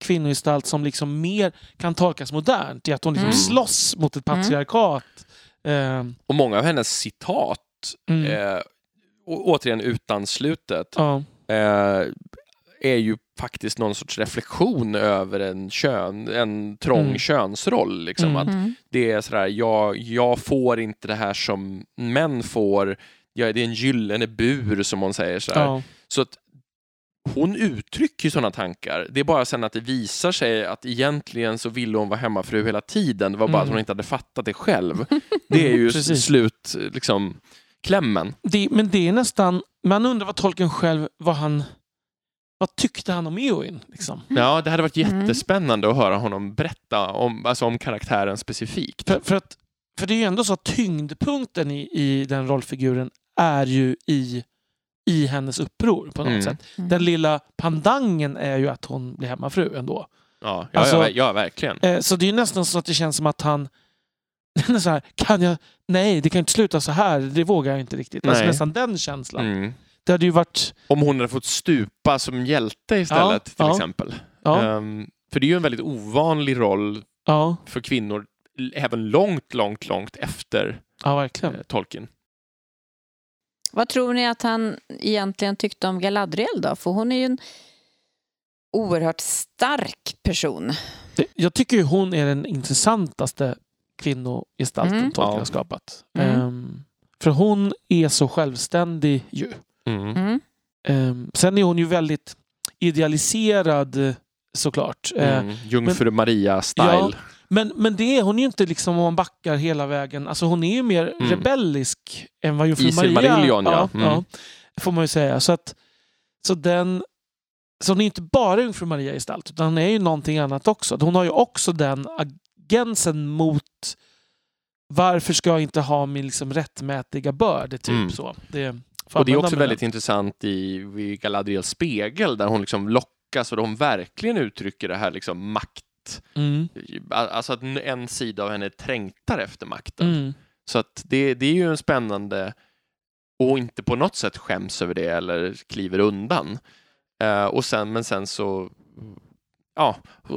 kvinnogestalt som liksom mer kan tolkas modernt. I att hon liksom Mm. slåss mot ett patriarkat. Eh, Och många av hennes citat, mm, eh, återigen utan slutet, ja. eh, är ju faktiskt någon sorts reflektion över en, kön, en trång Mm. könsroll. Liksom. Mm. Att Mm. det är sådär, jag, jag får inte det här som män får. Jag, det är en gyllene bur som hon säger. Sådär. Ja. Så att hon uttrycker sådana tankar. Det är bara sen att det visar sig att egentligen så ville hon vara hemmafru hela tiden. Det var bara Mm. att hon inte hade fattat det själv. Det är ju slut, liksom, klämmen. Det, men det är nästan... Man undrar vad tolken själv... Vad, han, vad tyckte han om Eowyn? Liksom? Ja, det hade varit Mm. jättespännande att höra honom berätta om, alltså om karaktären specifikt. För, för, att, för det är ju ändå så att tyngdpunkten i, i den rollfiguren är ju i, i hennes uppror på något Mm. sätt. Mm. Den lilla pandangen är ju att hon blir hemmafru ändå. Ja, ja, Alltså- ja, ja verkligen. Eh, så det är ju nästan så att det känns som att han... Så här, kan jag... Nej, det kan ju inte sluta så här. Det vågar jag inte riktigt. Alltså Nej. nästan den känslan. Mm. Det hade ju varit... Om hon hade fått stupa som hjälte istället, Ja, till ja. exempel. Ja, Ehm, för det är ju en väldigt ovanlig roll ja, för kvinnor även långt, långt, långt efter ja verkligen. eh, Tolkien. Vad tror ni att han egentligen tyckte om Galadriel då? För hon är ju en oerhört stark person. Jag tycker ju hon är den intressantaste kvinnogestalten Mm. Tolkien har skapat. Mm. Ehm, för hon är så självständig ju. Mm. Ehm, sen är hon ju väldigt idealiserad eh, såklart. Eh, Mm. Jungfru Maria-style. Ja. men, men det är hon ju inte liksom om man backar hela vägen. Alltså hon är ju mer Mm. rebellisk än vad Jungfru I Maria Silmarillion, ja. Mm. ja. Får man ju säga. Så, att, så den... Så hon är inte bara Jungfru Maria-gestalt, utan hon är ju någonting annat också. Hon har ju också den agensen mot varför ska jag inte ha min liksom rättmätiga börd? Typ Mm. så. Det, Och det är också väldigt den. intressant i, i Galadriels spegel där hon liksom lockas och hon verkligen uttrycker det här liksom makt. Mm. Alltså att en- sida av henne trängtar efter makten. Mm. Så att det, det är ju en spännande och inte på något sätt skäms över det eller kliver undan. Eh, och sen, men sen så Ja,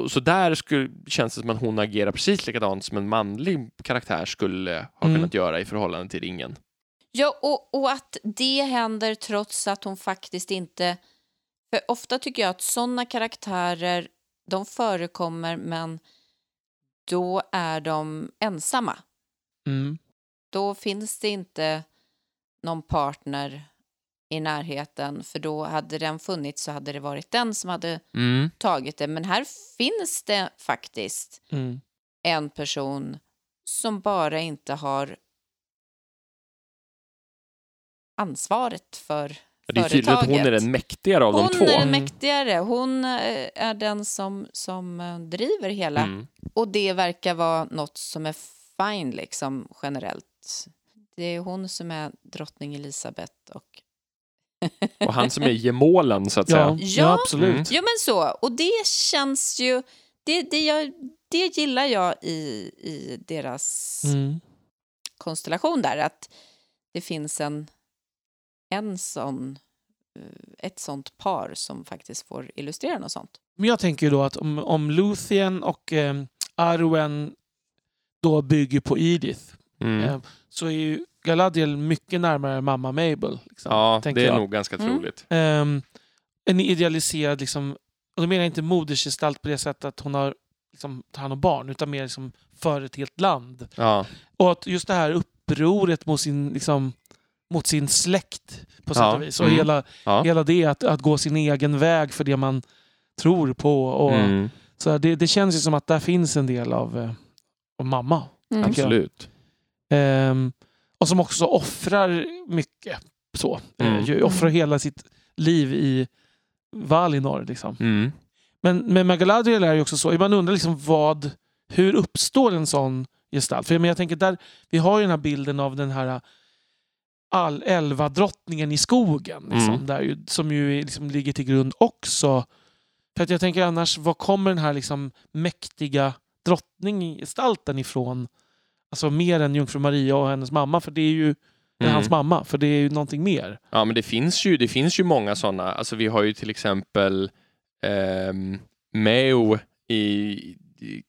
så där skulle, känns det som att hon agerar precis likadant som en manlig karaktär skulle ha Mm. kunnat göra i förhållande till ringen. Ja, och, och att det händer trots att hon faktiskt inte... För ofta tycker jag att sådana karaktärer, de förekommer men då är de ensamma. Mm. Då finns det inte någon partner i närheten för då hade den funnits så hade det varit den som hade Mm. tagit det. Men här finns det faktiskt Mm. en person som bara inte har ansvaret för Det är tydligt att hon är den mäktigare av Hon de två. är Mm. mäktigare. Hon eh, är den som, som eh, driver hela. Mm. Och det verkar vara något som är fine liksom generellt. Det är hon som är drottning Elisabeth och... Och han som är gemålen så att Ja, säga. ja. Ja. absolut. Mm. Ja men så, och det känns ju... Det, det, jag, det gillar jag i, i deras Mm. konstellation där. Att det finns en, en sån, eh, ett sånt par som faktiskt får illustrera något sånt. Men jag tänker ju då att om, om Luthien och eh, Arwen då bygger på Edith Mm. eh, så är ju Galadriel mycket närmare mamma Mabel. Liksom, Ja, tänker det är jag. nog ganska Mm. troligt. Ehm, en idealiserad, liksom, och då menar jag inte modersgestalt på det sättet att hon har liksom, tar hand om barn, utan mer liksom, för ett helt land. Ja. Och att just det här upproret mot sin liksom, mot sin släkt på sätt Ja, och vis. Och mm. hela, Ja. hela det att, att gå sin egen väg för det man tror på. Och, Mm, så här, det, det känns ju som att där finns en del av, eh, av mamma. Mm. Absolut. Ehm, och som också offrar mycket. Så. Mm. Eh, ju, offrar hela sitt liv i Valinor. Liksom. Mm. Men, men med Galadriel är det också så. Man undrar liksom vad, hur uppstår en sån gestalt? För jag, men jag tänker där, vi har ju den här bilden av den här all elva-drottningen i skogen. Liksom, Mm. där som ju liksom ligger till grund också. För att jag tänker annars, var kommer den här liksom mäktiga drottninggestalten ifrån? Alltså mer än Jungfru Maria och hennes mamma. För det är ju det är Mm. hans mamma. För det är ju någonting mer. Ja, men det finns ju, det finns ju många sådana. Alltså, vi har ju till exempel um, Meo i,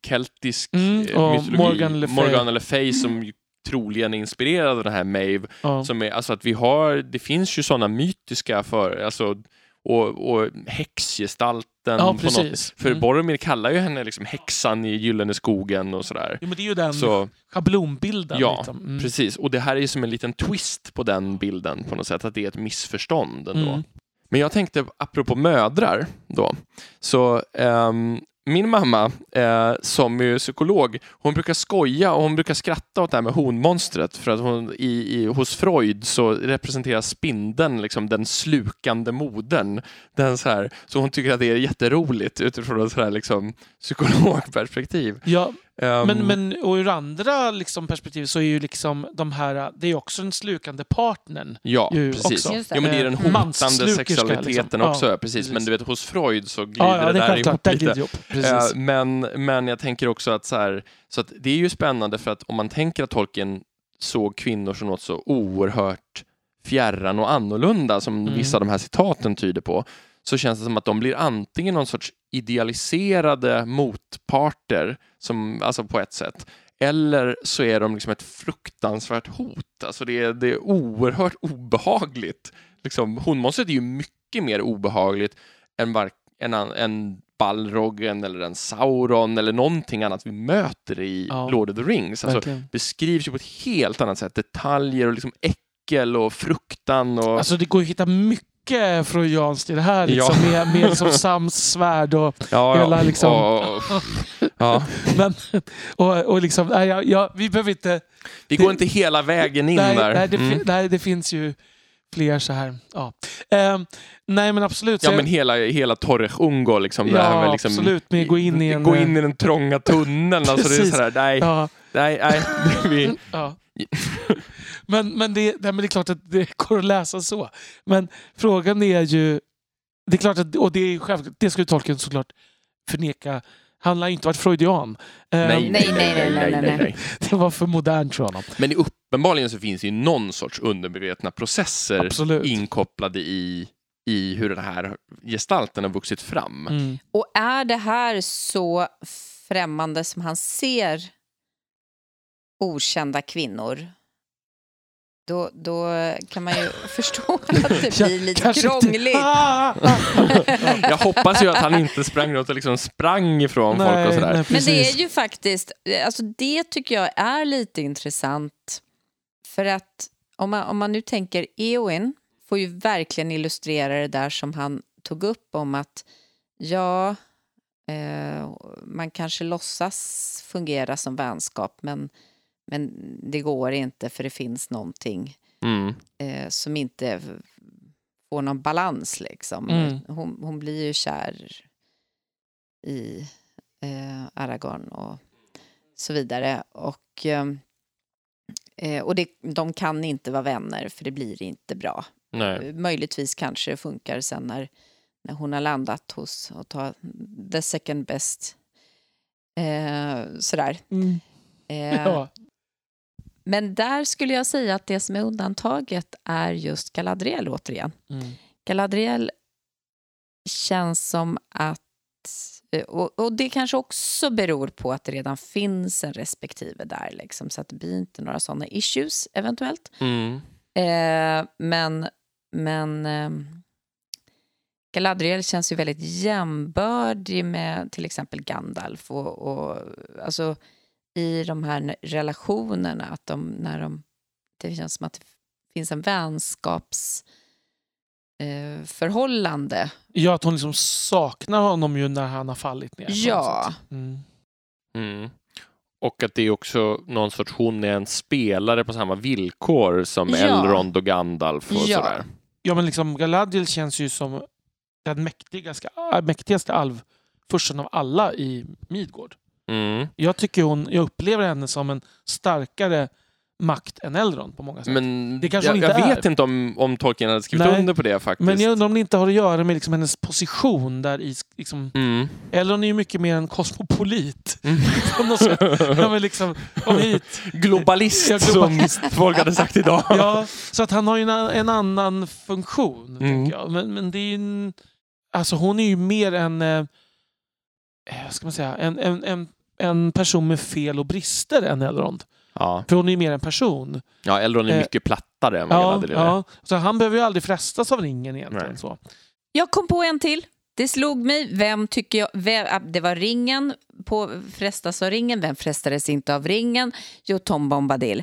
keltisk Mm, eh, mytologi. Morgan Le Fay. Morgan Le Fay som ju troligen inspirerad av den här Maeve. Ja. Som är, alltså att vi har, det finns ju sådana mytiska för, alltså, och, och häxgestalten. Ja, på något, för Mm. Boromir kallar ju henne liksom häxan i Gyllene skogen och sådär. Jo, men det är ju den Så, schablonbilden. Ja, liksom. Mm. precis. Och det här är ju som en liten twist på den bilden på något sätt, att det är ett missförstånd ändå. Mm. Men jag tänkte, apropå mödrar då, så ehm, min mamma eh, som är psykolog, hon brukar skoja och hon brukar skratta åt det här med honmonstret för att hon, i, i, hos Freud så representerar spindeln liksom den slukande modern. Den så, här, så hon tycker att det är jätteroligt utifrån ett så här, liksom, psykologperspektiv. Ja, men, men och ur andra liksom, perspektiv så är ju liksom de här, det är också den slukande partnern. Ja, ju precis. också. Det. Jo, men det är den Eh, hotande manslukerska, sexualiteten liksom. också, Ja, ja, precis. precis. Men du vet, hos Freud så glider Ja, ja, det det är där ihop där lite. det ihop. Eh, men, men jag tänker också att så här, så att det är ju spännande för att om man tänker att Tolkien såg kvinnor som något så oerhört fjärran och annorlunda som Mm. vissa av de här citaten tyder på, så känns det som att de blir antingen någon sorts idealiserade motparter, som, alltså på ett sätt, eller så är de liksom ett fruktansvärt hot. Alltså det är, det är oerhört obehagligt. Liksom, honmonstret är ju mycket mer obehagligt än, var, än, än Balrogen eller en Sauron eller någonting annat vi möter i Ja. Lord of the Rings. Alltså, Verkligen. beskrivs ju på ett helt annat sätt. Detaljer och liksom äckel och fruktan. Och... Alltså det går ju att hitta mycket freudianskt i det här. Liksom, Ja. Med, med liksom Sams svärd och... ja, hela liksom- och- ja. Men, och, och liksom, nej, ja, ja, vi behöver inte... Vi går inte hela vägen in nej, där. nej, det, Mm. nej, det finns ju fler så här. Ja. Ehm, nej men absolut. Ja, så men hela, hela Torre Ungo, liksom, det här ja med liksom, absolut. Med gå in i en... gå in i den trånga tunneln. Alltså, det är Precis. sådär, nej, Ja, nej, nej. Vi, ja. men, men, det, nej, men det är klart att det går att läsa så. Men frågan är ju... Det är klart att, och det är självklart, det skulle Tolkien såklart förneka. Han har inte varit freudian. Ehm, nej, nej, nej, nej, nej, nej. Det var för modernt för honom. Men uppenbarligen så finns det ju någon sorts undermedvetna processer Absolut. inkopplade i, i hur den här gestalten har vuxit fram. Mm. Och är det här så främmande som han ser okända kvinnor då, då kan man ju förstå att det blir lite krångligt. Jag hoppas ju att han inte sprang runt och liksom sprang ifrån folk och sådär. nej, Men det är ju faktiskt, alltså det tycker jag är lite intressant. För att om man, om man nu tänker Eowyn får ju verkligen illustrera det där som han tog upp om att ja, eh, man kanske låtsas fungera som vänskap men, men det går inte för det finns någonting Mm. eh, som inte får någon balans liksom. Mm. Hon, hon blir ju kär i eh, Aragorn och så vidare. Och, ehm, eh, och det, de kan inte vara vänner för det blir inte bra. Nej. Möjligtvis kanske det funkar sen när, när hon har landat hos och tar the second best. Eh, sådär. Mm. Eh, Ja. Men där skulle jag säga att det som är undantaget är just Galadriel återigen. Mm. Galadriel känns som att... eh, Och, och det kanske också beror på att det redan finns en respektive där. Liksom, så att det blir inte några sådana issues eventuellt. Mm. Eh, men men eh, Galadriel känns ju väldigt jämbördig med till exempel Gandalf. Och, och, alltså, I de här relationerna, att de, när de, det känns som att det finns en vänskapsförhållande. Eh, förhållande. Ja, att hon liksom saknar honom ju när han har fallit ner. Ja. Mm. Mm. Och att det är också någon sorts, hon är en spelare på samma villkor som Ja. Elrond och Gandalf och Ja. sådär. Ja, men liksom Galadriel känns ju som den mäktigaste, mäktigaste alvfursten av alla i Midgård. Mm. Jag tycker hon, jag upplever henne som en starkare makt än Elrond på många sätt. Men, Men Det kanske jag, inte jag är. vet inte om, om Tolkien hade skrivit Nej. under på det faktiskt. jag undrar om det inte har att göra med liksom hennes position där i... Liksom, Mm. Elrond är ju mycket mer en kosmopolit. Mm. Ja, men liksom, kom hit. Globalist, Ja, globalist. som folk hade sagt idag. Ja, så att han har ju en, en annan funktion. Mm. Jag. Men, men det är ju en, Alltså hon är ju mer en... Eh, eh, ska man säga? En, en, en, en person med fel och brister än Elrond. Ja. För hon är ju mer en person. ja, Elrond är Eh, mycket plattare än vad Ja, Galadriel är. ja. Så han behöver ju aldrig frestas av ringen egentligen. Nej. Så. Jag kom på en till. Det slog mig. Vem tycker jag... Vem, ah, det var ringen. På, frestas av ringen. Vem frestades inte av ringen? Jo, Tom Bombadil.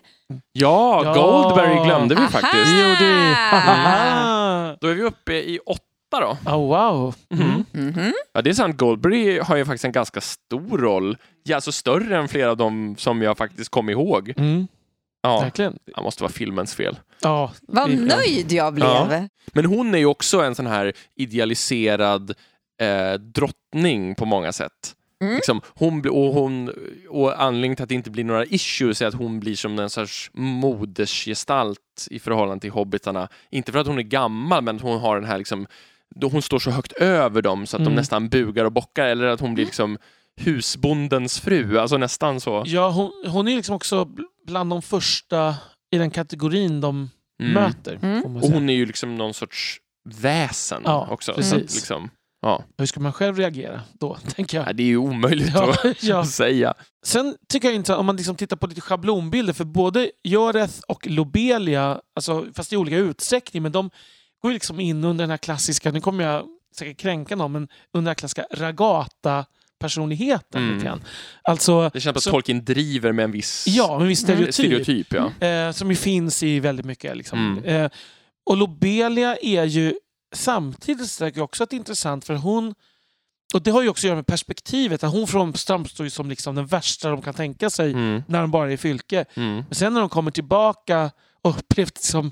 Ja, Ja. Goldberry glömde vi Aha! faktiskt. Det. Mm. Då är vi uppe i åtta då. Oh, wow. Mhm. Mhm. Ja, det är sant. Goldberry har ju faktiskt en ganska stor roll. Ja, alltså större än flera av dem som jag faktiskt kom ihåg. Mm, Ja, Verkligen. det måste vara filmens fel. Ja, Vad det- nöjd jag blev. Ja. Men hon är ju också en sån här idealiserad eh, drottning på många sätt. Mm. Liksom, hon, och, hon, och anledningen till att det inte blir några issues är att hon blir som en sorts modersgestalt i förhållande till hobbitarna. Inte för att hon är gammal, men hon har den här liksom, då hon står så högt över dem så att Mm. de nästan bugar och bockar, eller att hon blir liksom husbondens fru, alltså nästan så. ja hon, hon är liksom också bl- bland de första i den kategorin de Mm. möter. Mm. Och hon är ju liksom någon sorts väsen Ja, också. Så precis. att liksom, ja. Hur ska man själv reagera då, tänker jag? Nej, det är ju omöjligt Ja, att ja. säga. Sen tycker jag inte, om man liksom tittar på lite schablonbilder, för både Joreth och Lobelia, alltså, fast i olika utsträckning, men de går liksom in under den här klassiska, nu kommer jag säkert kränka någon, men under den här klassiska ragata-personligheten. Mm. lite grann. Alltså, Det känns som att Tolkien driver med en viss ja, en viss stereotyp. stereotyp ja. Eh, som ju finns i väldigt mycket. Liksom. Mm. Eh, och Lobelia är ju samtidigt säkert också ett intressant, för hon och det har ju också att göra med perspektivet. Att hon från framstår ju som liksom den värsta de kan tänka sig Mm. när de bara är i fylke. Mm. Men sen när de kommer tillbaka och upplevt som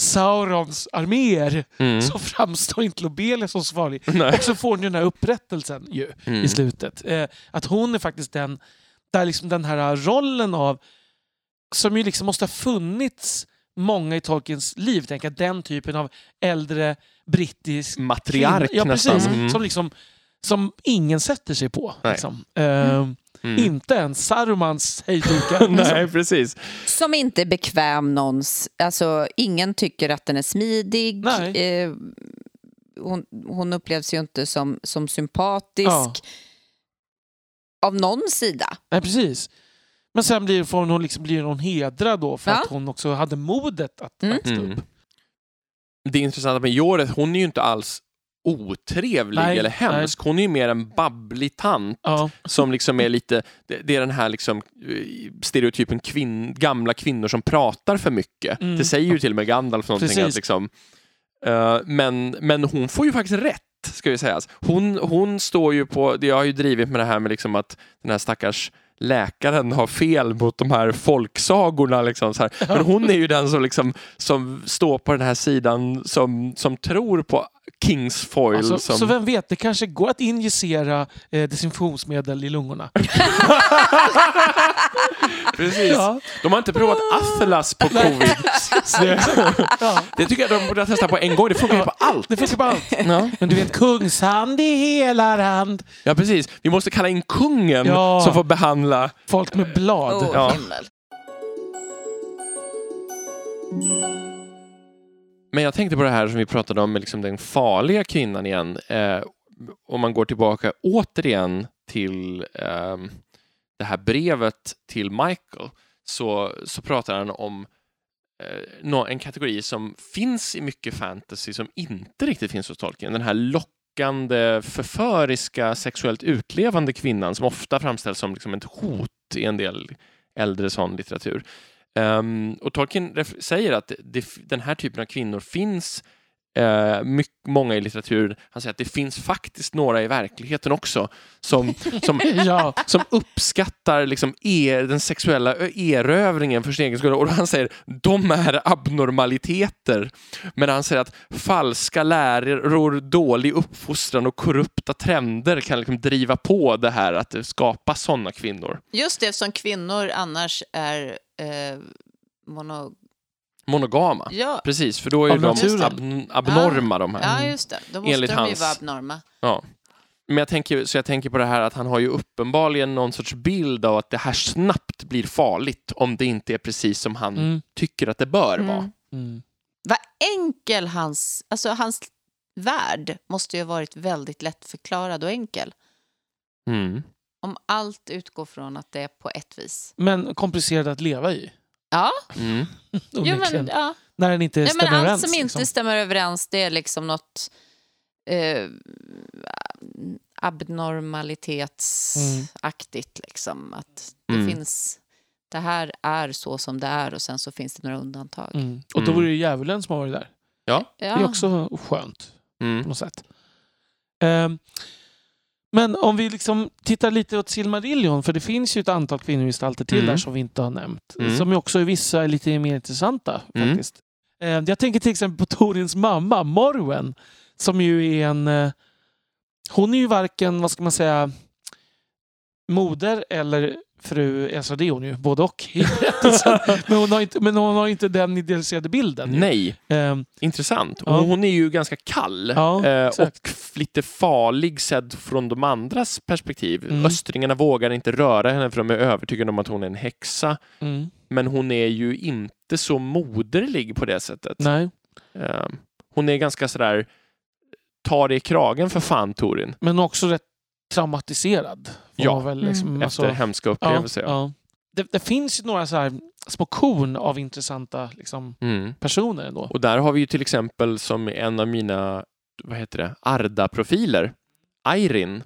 Saurons arméer Mm. så framstår inte Lobelia som så farlig. Nej. Och så får hon ju den här upprättelsen ju Mm. i slutet. Eh, att hon är faktiskt den, där liksom den här rollen av, som ju liksom måste ha funnits många i Tolkiens liv, tänker jag, den typen av äldre brittisk Matriark kvinna- ja, nästan. precis, Mm. som, liksom, som ingen sätter sig på. Liksom. Eh, Mm. Inte ens Sarumans hejdukar. liksom. Nej, precis. Som inte är bekväm någons... Alltså, ingen tycker att den är smidig. Nej. Eh, hon, hon upplevs ju inte som, som sympatisk Ja. av någon sida. Nej, precis. Men sen blir, får hon, liksom, blir hon hedrad då för Ja. att hon också hade modet att Mm. stå Mm. upp. Det intressanta med Joreth, hon är ju inte alls otrevlig Nej, eller hemsk. Hon är ju mer en babblig tant Ja. som liksom är lite, det, är den här liksom eh, stereotypen kvinn, gamla kvinnor som pratar för mycket. Mm. Det säger ju till och med Gandalf någonting. Precis. Att liksom, eh, men, men hon får ju faktiskt rätt, ska ju sägas. Hon, hon står ju på, jag har ju drivit med det här med liksom att den här stackars läkaren har fel mot de här folksagorna. Liksom, så här. Men hon är ju den som, liksom, som står på den här sidan som, som tror på Kingsfoil. Alltså, som... Så vem vet, det kanske går att injicera eh, desinfektionsmedel i lungorna. Precis. Ja. De har inte provat Athelas på covid. Ja, Det tycker jag de borde testa på en gång. Det funkar ju på allt. det funkar på allt. Ja. Men du vet, kungshand i hela hand. ja, precis. Vi måste kalla in kungen Ja. som får behandla... Folk med blad. Himmel. Men jag tänkte på det här som vi pratade om med liksom den farliga kvinnan igen. Eh, om man går tillbaka återigen till eh, det här brevet till Michael så, så pratar han om eh, en kategori som finns i mycket fantasy som inte riktigt finns hos Tolkien. Den här lockande, förföriska, sexuellt utlevande kvinnan som ofta framställs som liksom ett hot i en del äldre sån litteratur. Ehm, och Tolkien säger att det, den här typen av kvinnor finns eh, mycket, många i litteraturen. Han säger att det finns faktiskt några i verkligheten också som, som, ja. som uppskattar liksom er, den sexuella erövringen för sin egen skull. Och han säger de är abnormaliteter. Men han säger att falska läror, dålig uppfostran och korrupta trender kan liksom driva på det här att det skapas sådana kvinnor. Just det, eftersom kvinnor annars är eh, mono... Monogama. Ja, Precis, för då är Av de naturen. ab- abnorma de här. ja, just det. Då måste Enligt de ju hans- vara abnorma. Ja. Men jag tänker, så jag tänker på det här att han har ju uppenbarligen någon sorts bild av att det här snabbt blir farligt om det inte är precis som han Mm. tycker att det bör vara. Mm. Mm. Vad enkel hans... Alltså hans värld måste ju ha varit väldigt lättförklarad och enkel. Mm. Om allt utgår från att det är på ett vis. Men komplicerad att leva i. Ja, Mm. jo, men, ja. När den inte Nej, men stämmer allt överens. som inte liksom. stämmer överens det är liksom något eh, abnormalitetsaktigt. Liksom. Att det Mm. finns... Det här är så som det är och sen så finns det några undantag. Mm. Och då Mm. var det ju djävulen som har varit där. Ja. Det är också skönt Mm. på något sätt. Ehm, men om vi liksom tittar lite åt Silmarillion, för det finns ju ett antal kvinnogestalter till Mm. där som vi inte har nämnt. Mm. Som också är vissa är lite mer intressanta Mm. faktiskt. Ehm, jag tänker till exempel på Torins mamma, Morwen, som ju är en... eh, hon är ju varken, vad ska man säga, moder eller fru, alltså det är hon ju, både och i berättelsen. men, hon har inte, men hon har inte den idealiserade bilden. Nej, Ehm, intressant. Ja. Och hon är ju ganska kall Ja, eh, och lite farlig sedd från de andras perspektiv. Mm. Östringarna vågar inte röra henne för de är övertygade om att hon är en häxa. mm, Men hon är ju inte så moderlig på det sättet. nej. Eh, hon är ganska sådär, ta det i kragen för fan Torin. Men också rätt traumatiserad. Ja. väl liksom, Mm. alltså- Efter hemska ja, upplevelser. ja. Det, det finns ju några så här små korn av intressanta liksom, Mm. personer ändå. Och där har vi ju till exempel som en av mina, vad heter det, Arda-profiler, Airin,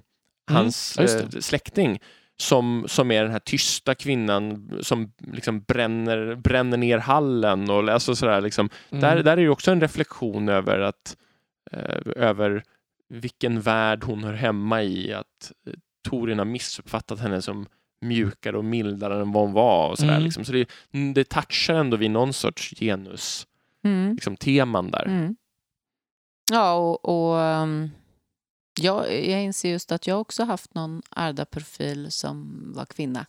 hans Mm, ja, just eh, släkting, som, som är den här tysta kvinnan som liksom bränner, bränner ner hallen. Och, alltså sådär, liksom. Mm. där, där är ju också en reflektion över att eh, över vilken värld hon hör hemma i. Att eh, Torin har missuppfattat henne som mjukare och mildare än vad hon var. Och sådär, Mm. liksom. Så det, det touchar ändå vid någon sorts genus Mm. liksom, teman där. Mm. Ja, och, och um, jag, jag inser just att jag också haft någon Arda-profil som var kvinna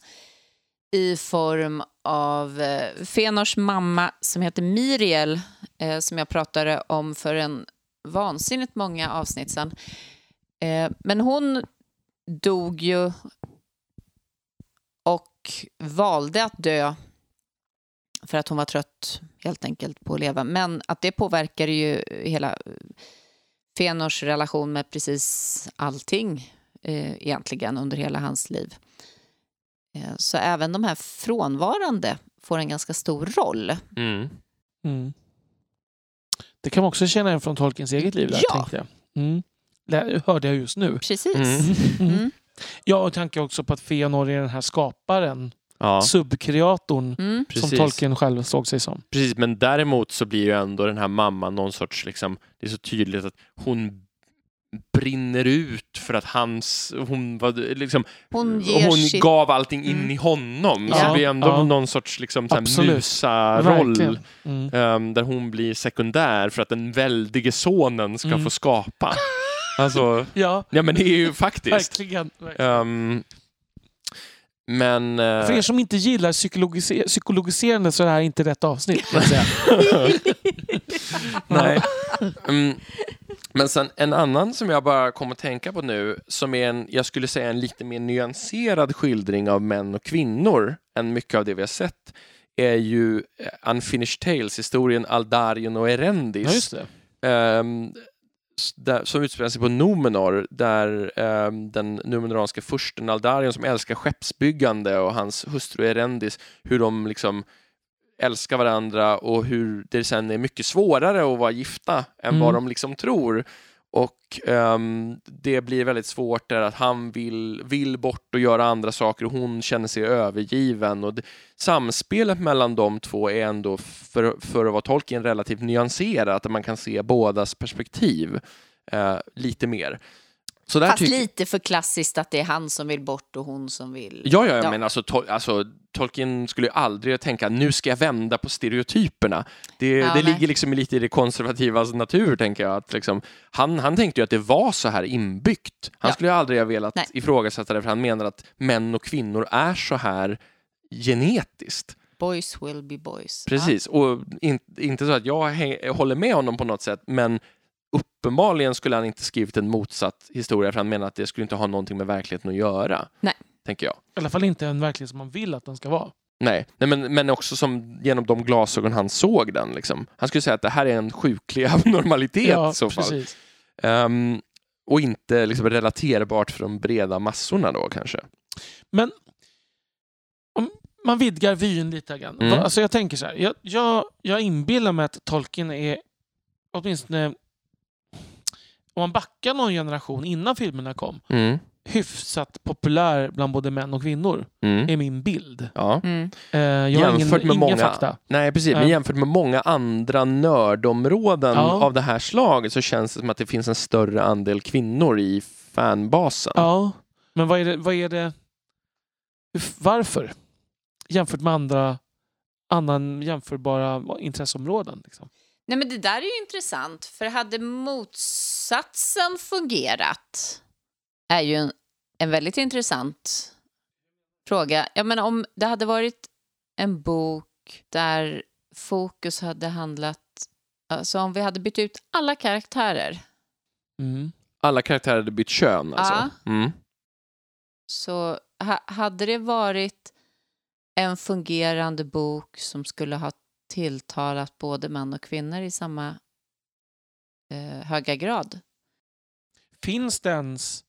i form av eh, Fenors mamma som heter Miriel eh, som jag pratade om för en vansinnigt många avsnitt sedan. Eh, men hon dog ju och valde att dö för att hon var trött helt enkelt på att leva. Men att det påverkar ju hela Fenors relation med precis allting eh, egentligen under hela hans liv. Eh, så även de här frånvarande får en ganska stor roll. Mm. Mm. Det kan man också känna igen från Tolkiens eget liv. Där, Ja. tänkte jag. Mm. Det hörde jag just nu. Precis. Mm. Mm. Mm. Ja, och tanke också på att Feanor är den här skaparen, Ja, subkreatorn, Mm. som precis. Tolkien själv såg sig som. precis. Men däremot så blir ju ändå den här mamman någon sorts, liksom, det är så tydligt att hon brinner ut för att hans, hon var liksom, Hon ger hon sitt... gav allting in Mm. i honom. Så Ja, det blir ändå ja. någon sorts liksom, så musa-roll. Mm. ehm, där hon blir sekundär för att den väldige sonen ska Mm. få skapa. Alltså, Ja, ja men det är ju faktiskt. verkligen. verkligen. Ehm, men... eh, För er som inte gillar psykologiser- psykologiserande så är det här inte rätt avsnitt. Kan jag säga. Nej. Mm. Men sen en annan som jag bara kom att tänka på nu, som är en, jag skulle säga en lite mer nyanserad skildring av män och kvinnor än mycket av det vi har sett, är ju eh, Unfinished Tales-historien Aldarion och Erendis. Ja, s- där, som utspelar sig på Numenor, där ehm, den numenoranska fursten Aldarion som älskar skeppsbyggande och hans hustru Erendis, hur de liksom älskar varandra och hur det sen är mycket svårare att vara gifta än Mm. vad de liksom tror. Och um, det blir väldigt svårt där att han vill, vill bort och göra andra saker och hon känner sig övergiven. Och det, samspelet mellan de två är ändå, för, för att vara Tolkien, relativt nyanserat, där man kan se bådas perspektiv uh, lite mer. Så där Fast lite för klassiskt att det är han som vill bort och hon som vill... Ja, ja, Ja. men alltså, Tol- alltså Tolkien skulle ju aldrig tänka nu ska jag vända på stereotyperna. Det, Ja, det ligger liksom lite i det konservativas natur, tänker jag. Att liksom, han, han tänkte ju att det var så här inbyggt. Han Ja. skulle ju aldrig ha velat Nej. ifrågasätta det, för han menar att män och kvinnor är så här genetiskt. Boys will be boys. Precis, och in, inte så att jag hä- håller med honom på något sätt, men uppenbarligen skulle han inte skrivit en motsatt historia, för han menar att det skulle inte ha någonting med verkligheten att göra. Nej. Tänker jag. I alla fall inte en verklighet som man vill att den ska vara. Nej, Nej men, men också som genom de glasögon han såg den. Liksom. Han skulle säga att det här är en sjuklig abnormalitet Ja, i så fall. precis. Ehm, och inte liksom, relaterbart för de breda massorna då kanske. Men om man vidgar vyn lite grann. Mm. Alltså jag tänker så här. Jag, jag, jag inbillar mig att Tolkien är åtminstone om man backar någon generation innan filmerna kom Mm. hyfsat populär bland både män och kvinnor. Mm. är min bild. Ja. Mm. Eh, jag har ingen, Jämfört med inga många- fakta. Nej, precis. Men Ja. jämfört med många andra nördområden Ja. av det här slaget så känns det som att det finns en större andel kvinnor i fanbasen. Ja, men vad är det? Vad är det varför? Jämfört med andra annan jämförbara intresseområden. Liksom. Nej, men det där är ju intressant, för hade motsatsen fungerat är ju en, en väldigt intressant fråga. Jag menar, om det hade varit en bok där fokus hade handlat... Alltså om vi hade bytt ut alla karaktärer Mm. Alla karaktärer hade bytt kön alltså. Mm. så ha, hade det varit en fungerande bok som skulle ha tilltalat både män och kvinnor i samma eh, höga grad. Finns det ens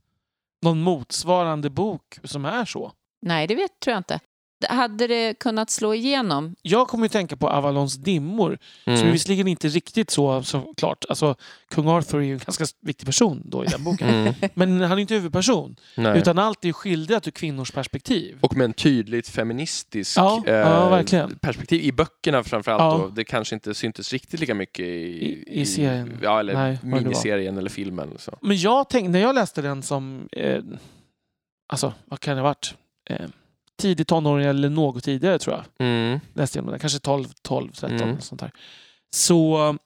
någon motsvarande bok som är så? Nej, det vet, tror jag inte. Det- Hade det kunnat slå igenom? Jag kommer ju tänka på Avalons dimmor, som Mm. visserligen inte riktigt så såklart. Alltså, kung Arthur är ju en ganska viktig person då i den boken. Mm. Men han är inte huvudperson, Nej. utan allt är skildrat ur kvinnors perspektiv. Och med en tydligt feministisk Ja, ja, verkligen. perspektiv i böckerna framförallt. Ja. Då. Det kanske inte syntes riktigt lika mycket i, I- i serien. Ja, eller Nej, miniserien eller filmen. eller Så. Men jag tänkte, när jag läste den som, eh, alltså vad kan det ha varit? Eh, tidig tonåring eller något tidigare tror jag. Mm. Läste jag den, kanske 12, 12 13 Mm. sånt där. Så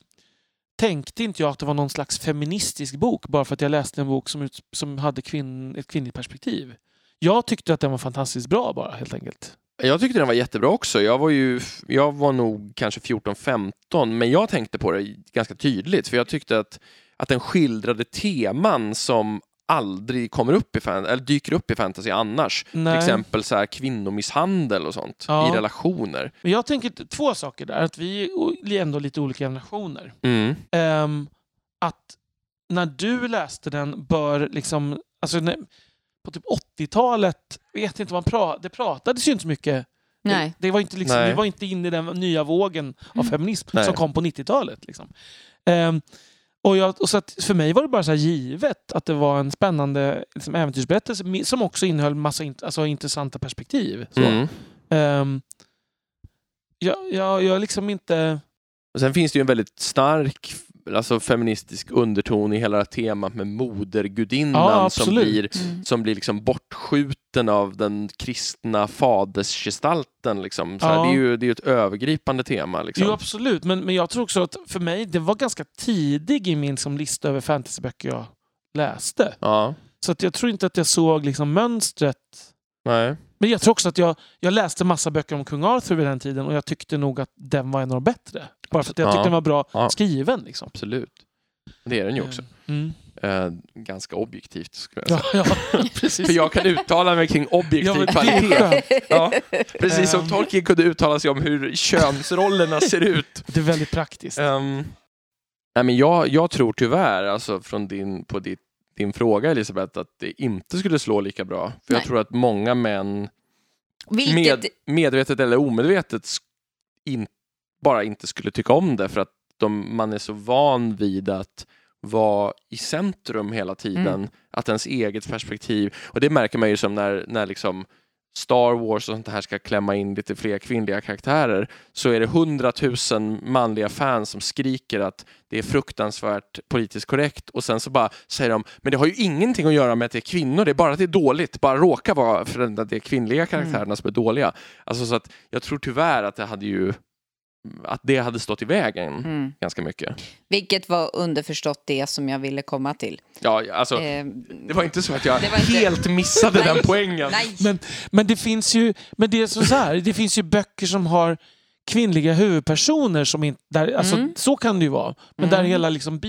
tänkte inte jag att det var någon slags feministisk bok bara för att jag läste en bok som, ut, som hade kvinn, ett kvinnligt perspektiv. Jag tyckte att den var fantastiskt bra bara helt enkelt. Jag tyckte den var jättebra också. Jag var, ju, jag var nog kanske 14-15, men jag tänkte på det ganska tydligt, för jag tyckte att, att den skildrade teman som aldrig kommer upp i fan, eller dyker upp i fantasy annars. Nej. Till exempel så här kvinnomisshandel och sånt Ja. i relationer. Men jag tänker två saker där. Att vi är ändå lite olika generationer. Mm. Ehm, att när du läste den bör liksom... Alltså när, på typ 80-talet, vet inte man pra, det pratades ju inte så mycket. Nej. Det, det var inte liksom, Nej. vi var inte inne i den nya vågen av feminism Nej. som kom på 90-talet. Liksom. Ehm, och jag, och så för mig var det bara så här givet att det var en spännande liksom, äventyrsberättelse som också innehöll massa int, alltså, intressanta perspektiv. Så. Mm. Ehm, jag, jag, jag liksom inte... Och sen finns det ju en väldigt stark alltså feministisk underton i hela temat med modergudinnan Ja, som blir, Mm. som blir liksom bortskjuten av den kristna fadersgestalten. Liksom. Så här, Ja. det är ju det är ett övergripande tema. Liksom. Jo, absolut. Men, men jag tror också att för mig, det var ganska tidig i min som lista över fantasyböcker jag läste. Ja, Så att jag tror inte att jag såg liksom mönstret. nej. Men jag tror också att jag, jag läste massa böcker om kung Arthur vid den tiden och jag tyckte nog att den var en av de bättre. Bara för att jag Ja. tyckte den var bra Ja. skriven. Liksom. Absolut. Det är den ju också. Mm. Eh, ganska objektivt skulle jag säga. Ja, ja, precis. För jag kan uttala mig kring objektiv Ja, kvalitet. Ja, precis som Ehm. Tolkien kunde uttala sig om hur könsrollerna ser ut. Det är väldigt praktiskt. Um, nej men jag, jag tror tyvärr, alltså från din, på ditt, din fråga Elisabeth, att det inte skulle slå lika bra. För jag Nej. tror att många män, Vilket... med, medvetet eller omedvetet, sk- in, bara inte skulle tycka om det för att de, man är så van vid att vara i centrum hela tiden. Mm. Att ens eget perspektiv, och det märker man ju som när, när liksom Star Wars och sånt här ska klämma in lite fler kvinnliga karaktärer så är det hundratusen manliga fans som skriker att det är fruktansvärt politiskt korrekt och sen så bara säger de men det har ju ingenting att göra med att det är kvinnor, det är bara att det är dåligt, bara råkar vara för att det är kvinnliga karaktärerna som är dåliga. Alltså så att jag tror tyvärr att det hade ju att det hade stått i vägen Mm. ganska mycket. Vilket var underförstått det som jag ville komma till. Ja, alltså Eh, det var inte så att jag var inte- helt missade den poängen. nej! Men, men det finns ju men det är så så här, det finns ju böcker som har kvinnliga huvudpersoner som inte... Där, alltså, Mm. Så kan det ju vara. Men där Mm. hela liksom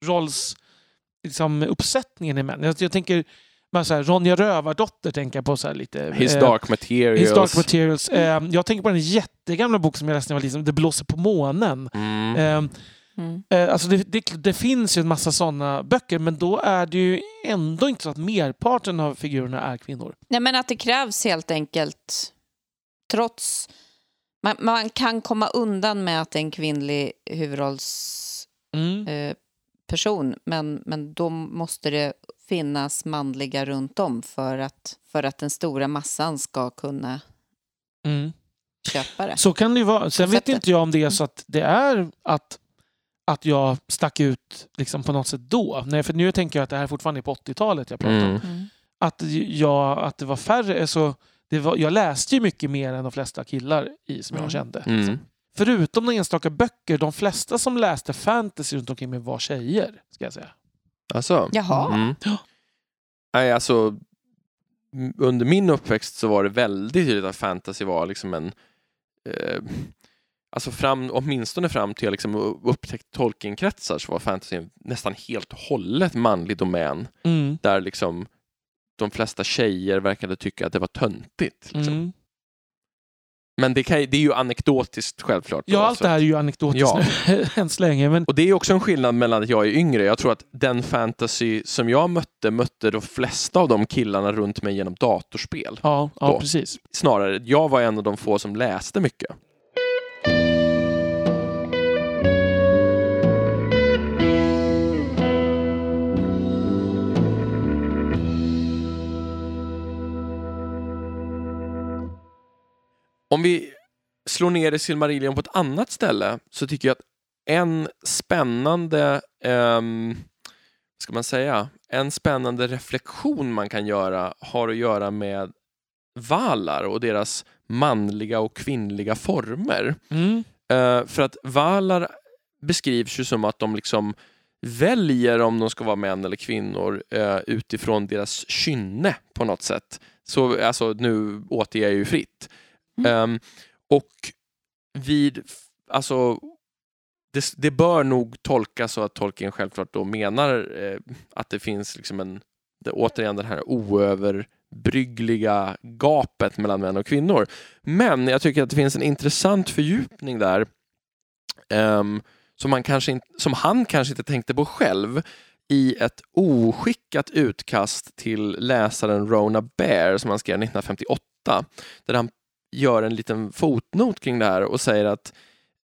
birolls liksom, uppsättningen är män. Jag, jag tänker, men så här, Ronja Rövardotter tänker jag på så här lite. His eh, Dark Materials. His Dark Materials. Eh, jag tänker på den jättegamla bok som jag läste när jag var liten, Det blåser på månen. Mm. Eh, Mm. Eh, alltså det, det, det finns ju en massa sådana böcker men då är det ju ändå inte så att merparten av figurerna är kvinnor. Nej, men att det krävs helt enkelt, trots... Man, man kan komma undan med att det är en kvinnlig huvudrollsperson, Mm. eh, person, men, men då måste det finnas manliga runt om för att, för att den stora massan ska kunna Mm. köpa det. Så kan det ju vara. Sen vet inte jag om det är så att det är att, att jag stack ut liksom på något sätt då. Nej, för nu tänker jag att det här fortfarande är på 80-talet jag pratar om. Mm. Mm. Att, jag, att det var färre. Så det var, jag läste ju mycket mer än de flesta killar i som jag Mm. kände. Mm. Förutom några enstaka böcker, de flesta som läste fantasy runt omkring mig var tjejer. Ska jag säga. Alltså. Jaha. Mm. Ja. Nej, alltså, under min uppväxt så var det väldigt tydligt att fantasy var liksom en... Eh, alltså fram, åtminstone fram till jag liksom upptäckte Tolkien-kretsar så var fantasy nästan helt och hållet manlig domän. Mm. Där liksom de flesta tjejer verkade tycka att det var töntigt. Liksom. Mm. Men det, kan, det är ju anekdotiskt självklart. då, Ja, allt det här är ju anekdotiskt Ja. nu, än så länge. Men, Och det är också en skillnad mellan att jag är yngre. Jag tror att den fantasy som jag mötte, mötte de flesta av de killarna runt mig genom datorspel. ja, ja, Då. precis. Snarare, jag var en av de få som läste mycket. Om vi slår ner i Silmarillion på ett annat ställe så tycker jag att en spännande, vad ska man säga, en spännande reflektion man kan göra har att göra med valar och deras manliga och kvinnliga former. Mm. Eh, för att valar beskrivs ju som att de liksom väljer om de ska vara män eller kvinnor eh, utifrån deras kynne på något sätt. Så alltså, nu återger jag ju fritt. Mm. Um, och vid, alltså det, det bör nog tolkas så att Tolkien självklart då menar eh, att det finns liksom en, det, återigen den här oöverbryggliga gapet mellan män och kvinnor. Men jag tycker att det finns en intressant fördjupning där um, som, man kanske in, som han kanske inte tänkte på själv i ett oskickat utkast till läsaren Rona Bear som han skrev 1958 där han gör en liten fotnot kring det här och säger att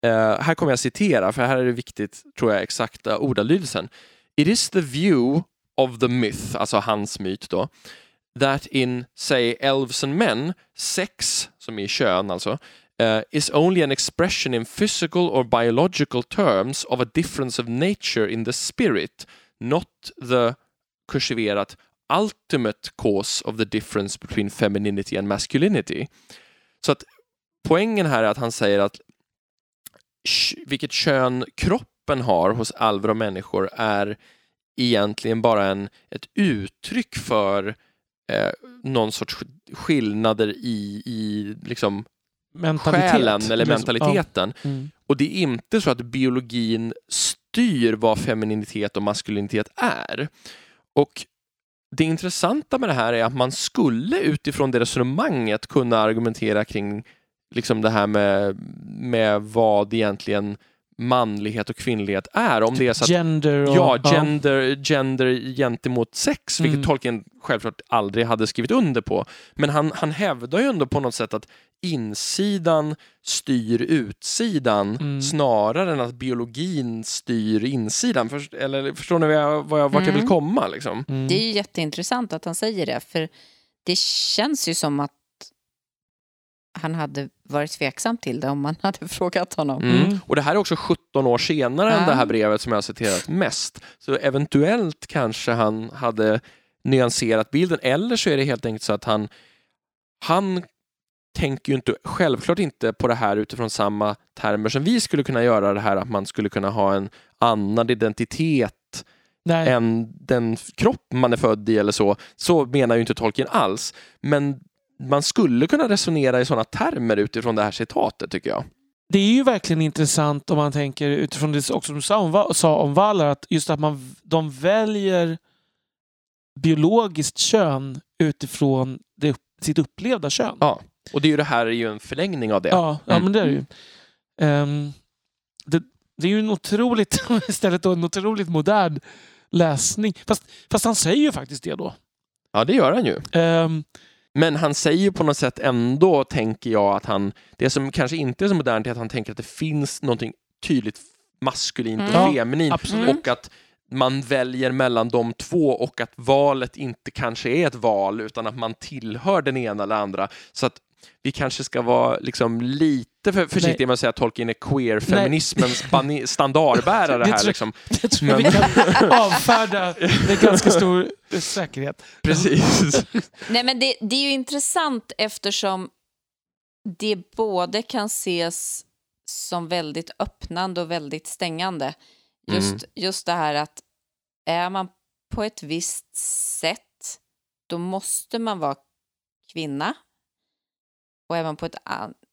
eh, här kommer jag citera, för här är det viktigt, tror jag, exakta ordalydelsen. It is the view of the myth, alltså hans myt då, that in, say, elves and men, sex, som är kön alltså, uh, is only an expression in physical or biological terms of a difference of nature in the spirit, not the kursiverat ultimate cause of the difference between femininity and masculinity. Så att poängen här är att han säger att vilket kön kroppen har hos alver och människor är egentligen bara en, ett uttryck för eh, någon sorts sk- skillnader i, i liksom Mentalitet. själen eller Eller- mentaliteten. Ja. Mm. Och det är inte så att biologin styr vad femininitet och maskulinitet är. Och det intressanta med det här är att man skulle utifrån det resonemanget kunna argumentera kring liksom det här med, med vad egentligen manlighet och kvinnlighet är. Om det är så att Gender och... Ja, gender, gender gentemot sex, vilket Mm. Tolkien självklart aldrig hade skrivit under på. Men han, han hävdar ju ändå på något sätt att insidan styr utsidan Mm. snarare än att biologin styr insidan. Först, eller förstår ni vad jag, vad jag, vart jag vill Mm. komma? Liksom? Mm. Det är ju jätteintressant att han säger det, för det känns ju som att han hade varit tveksam till det om man hade frågat honom. Mm. Och det här är också 17 år senare än Ja. det här brevet som jag har citerat mest. Så eventuellt kanske han hade nyanserat bilden eller så är det helt enkelt så att han, han tänker ju inte, självklart inte på det här utifrån samma termer som vi skulle kunna göra det här att man skulle kunna ha en annan identitet Nej. än den kropp man är född i eller så. Så menar ju inte Tolkien alls. Men man skulle kunna resonera i sådana termer utifrån det här citatet tycker jag. Det är ju verkligen intressant om man tänker utifrån det också du sa om, sa om att just att man, de väljer biologiskt kön utifrån det, sitt upplevda kön. Ja. Och det är ju det här är ju en förlängning av det. Ja, ja Mm. men det är det ju. Ehm, det, det är ju en otroligt, istället då en otroligt modern läsning. Fast, fast han säger ju faktiskt det då. Ja, det gör han ju. Ehm, Men han säger ju på något sätt ändå, tänker jag, att han... Det som kanske inte är så modernt är att han tänker att det finns någonting tydligt maskulint och Mm. feminint absolut. och att man väljer mellan de två och att valet inte kanske är ett val utan att man tillhör den ena eller andra. Så att vi kanske ska vara liksom lite för försiktiga med att säga att Tolkien är queer-feminismens standardbärare Det här. tror- Liksom. Det tror jag vi kan avfärda med ganska stor säkerhet. Precis. Nej, men det, det är ju intressant eftersom det både kan ses som väldigt öppnande och väldigt stängande. Just, Mm. just det här att är man på ett visst sätt, då måste man vara kvinna. Och är man på ett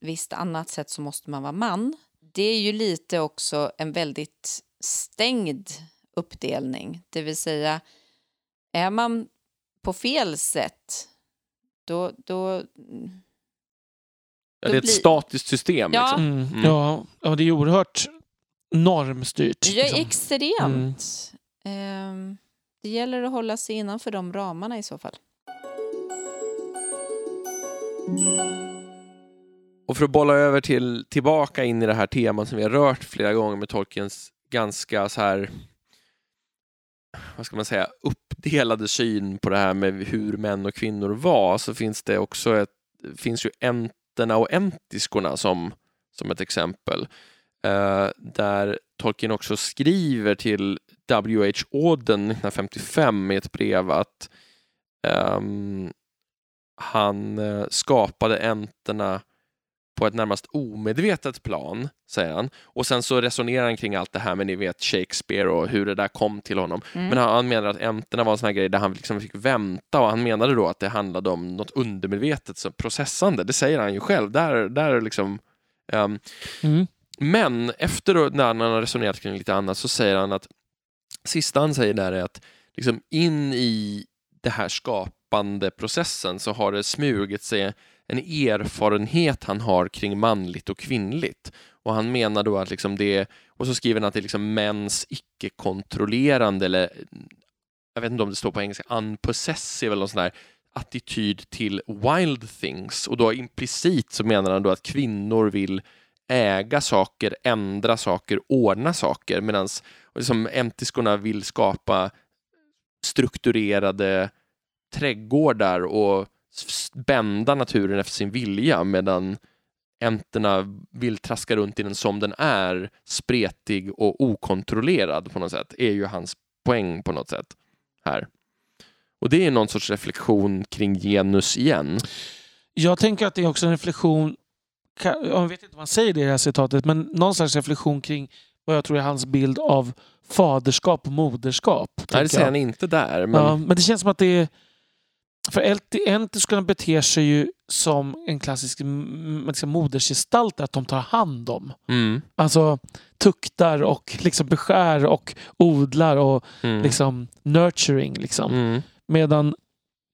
visst annat sätt så måste man vara man. Det är ju lite också en väldigt stängd uppdelning. Det vill säga, är man på fel sätt, då... då Ja, det är ett blir- statiskt system. Ja. Liksom. Mm. Mm. Ja, ja, det är oerhört normstyrt. det är liksom. extremt. Ehm, det gäller att hålla sig innanför de ramarna i så fall. Och för att bolla över till, tillbaka in i det här temat som vi har rört flera gånger med Tolkiens ganska så här vad ska man säga, uppdelade syn på det här med hur män och kvinnor var så finns det också ett, finns ju enterna och entiskorna som, som ett exempel. Eh, där Tolkien också skriver till W.H. Auden 1955 i ett brev att ehm, han eh, skapade enterna på ett närmast omedvetet plan, säger han. Och sen så resonerar han kring allt det här med ni vet Shakespeare och hur det där kom till honom. Mm. Men han, han menar att enterna var en sån här grej där han liksom fick vänta och han menade då att det handlade om något undermedvetet så processande. Det säger han ju själv. Där, där liksom, ehm, Mm. men efter då, när han har resonerat kring lite annat så säger han att sista han säger där är att liksom in i det här skapande processen så har det smugit sig en erfarenhet han har kring manligt och kvinnligt. Och han menar då att liksom det, och så skriver han att det är liksom mäns icke-kontrollerande eller jag vet inte om det står på engelska, unpossessive eller något sånt där attityd till wild things och då implicit så menar han då att kvinnor vill äga saker, ändra saker, ordna saker medan liksom, entiskorna vill skapa strukturerade trädgårdar och bända naturen efter sin vilja medan enterna vill traska runt i den som den är, spretig och okontrollerad på något sätt, är ju hans poäng på något sätt här. Och det är någon sorts reflektion kring genus igen. Jag tänker att det är också en reflektion, jag vet inte om man säger det i det här citatet, men någon slags reflektion kring vad jag tror är hans bild av faderskap och moderskap. Nej, det säger jag. han inte där, men Ja, men det känns som att det är... För Elti- entiskorna beter sig ju som en klassisk liksom, modersgestalt, att de tar hand om. mm, Alltså tuktar och liksom beskär och odlar och mm, liksom nurturing. Liksom. mm. Medan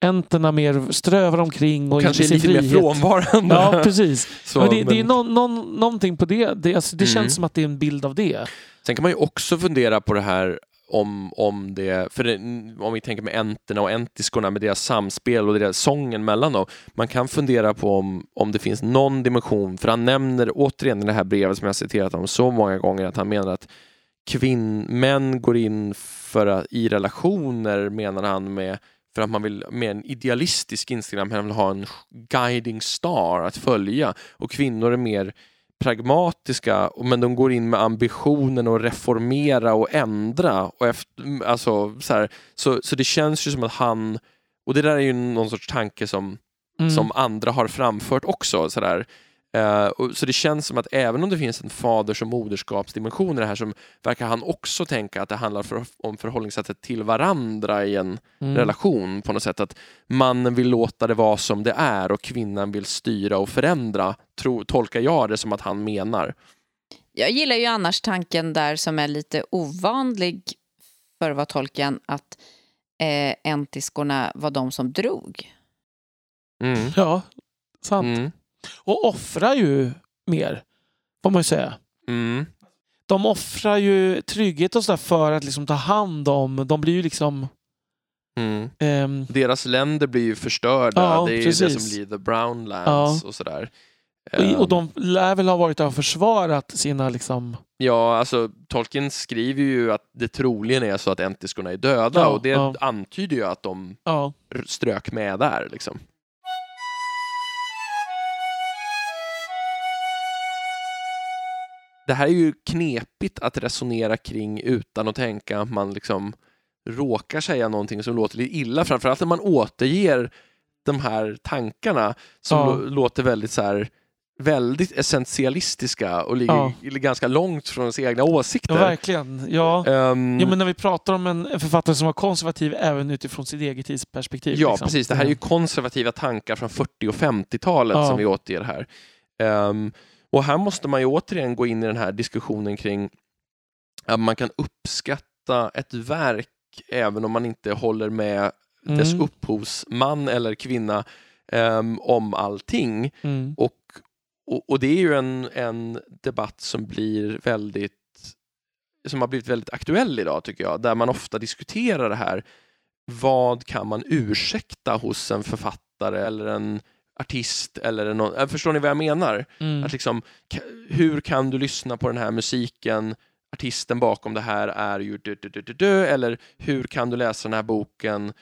enterna mer strövar omkring och kanske lite frihet. mer frånvarande. Ja, precis. Så, men det, det är men- någon, någon, någonting på det. Det, alltså, det Mm. känns som att det är en bild av det. Sen kan man ju också fundera på det här om, om det, för det, om vi tänker med enterna och entiskorna med deras samspel och deras sången mellan dem. Man kan fundera på om, om det finns någon dimension, för han nämner återigen i det här brevet som jag citerat om så många gånger att han menar att kvinn, män går in för att, i relationer menar han med för att man vill med en idealistisk Instagram. man vill ha en guiding star att följa och kvinnor är mer pragmatiska men de går in med ambitionen att reformera och ändra. Och efter, alltså, så, här, så, så det känns ju som att han, och det där är ju någon sorts tanke som, mm. som andra har framfört också. Så där. Uh, så det känns som att även om det finns en faders och moderskapsdimension i det här så verkar han också tänka att det handlar för, om förhållningssättet till varandra i en mm. relation på något sätt. Att mannen vill låta det vara som det är och kvinnan vill styra och förändra, tro, tolkar jag det som att han menar. Jag gillar ju annars tanken där som är lite ovanlig för vara tolken, att eh, entiskorna var de som drog. Mm. Ja, sant. Mm. Och offrar ju mer, får man ju säga. Mm. De offrar ju trygghet och sådär för att liksom ta hand om, de blir ju liksom Mm. Um, Deras länder blir ju förstörda. Ja, det är precis. det som blir the brown lands ja. och sådär. Um, och de lär väl ha varit där och försvarat sina liksom... Ja, alltså Tolkien skriver ju att det troligen är så att entiskorna är döda ja, och det antyder ju att de strök med där liksom. Det här är ju knepigt att resonera kring utan att tänka att man liksom råkar säga någonting som låter lite illa, framförallt när man återger de här tankarna som ja. låter väldigt så här väldigt essentialistiska och ligger ja. ganska långt från ens egna åsikter. Ja, verkligen. Ja. Um, ja, men när vi pratar om en författare som var konservativ även utifrån sitt eget tidsperspektiv. Ja, liksom. precis. Det här är ju konservativa tankar från 40 och 50-talet ja. som vi återger här. Um, och här måste man ju återigen gå in i den här diskussionen kring att man kan uppskatta ett verk även om man inte håller med mm. dess upphovsman eller kvinna um, om allting. Mm. Och, och, och, det är ju en, en debatt som blir väldigt som har blivit väldigt aktuell idag tycker jag, där man ofta diskuterar det här. Vad kan man ursäkta hos en författare eller en artist eller någon, äh, förstår ni vad jag menar? Mm. Att liksom, hur kan du lyssna på den här musiken artisten bakom det här är ju dö, eller hur kan du läsa den här boken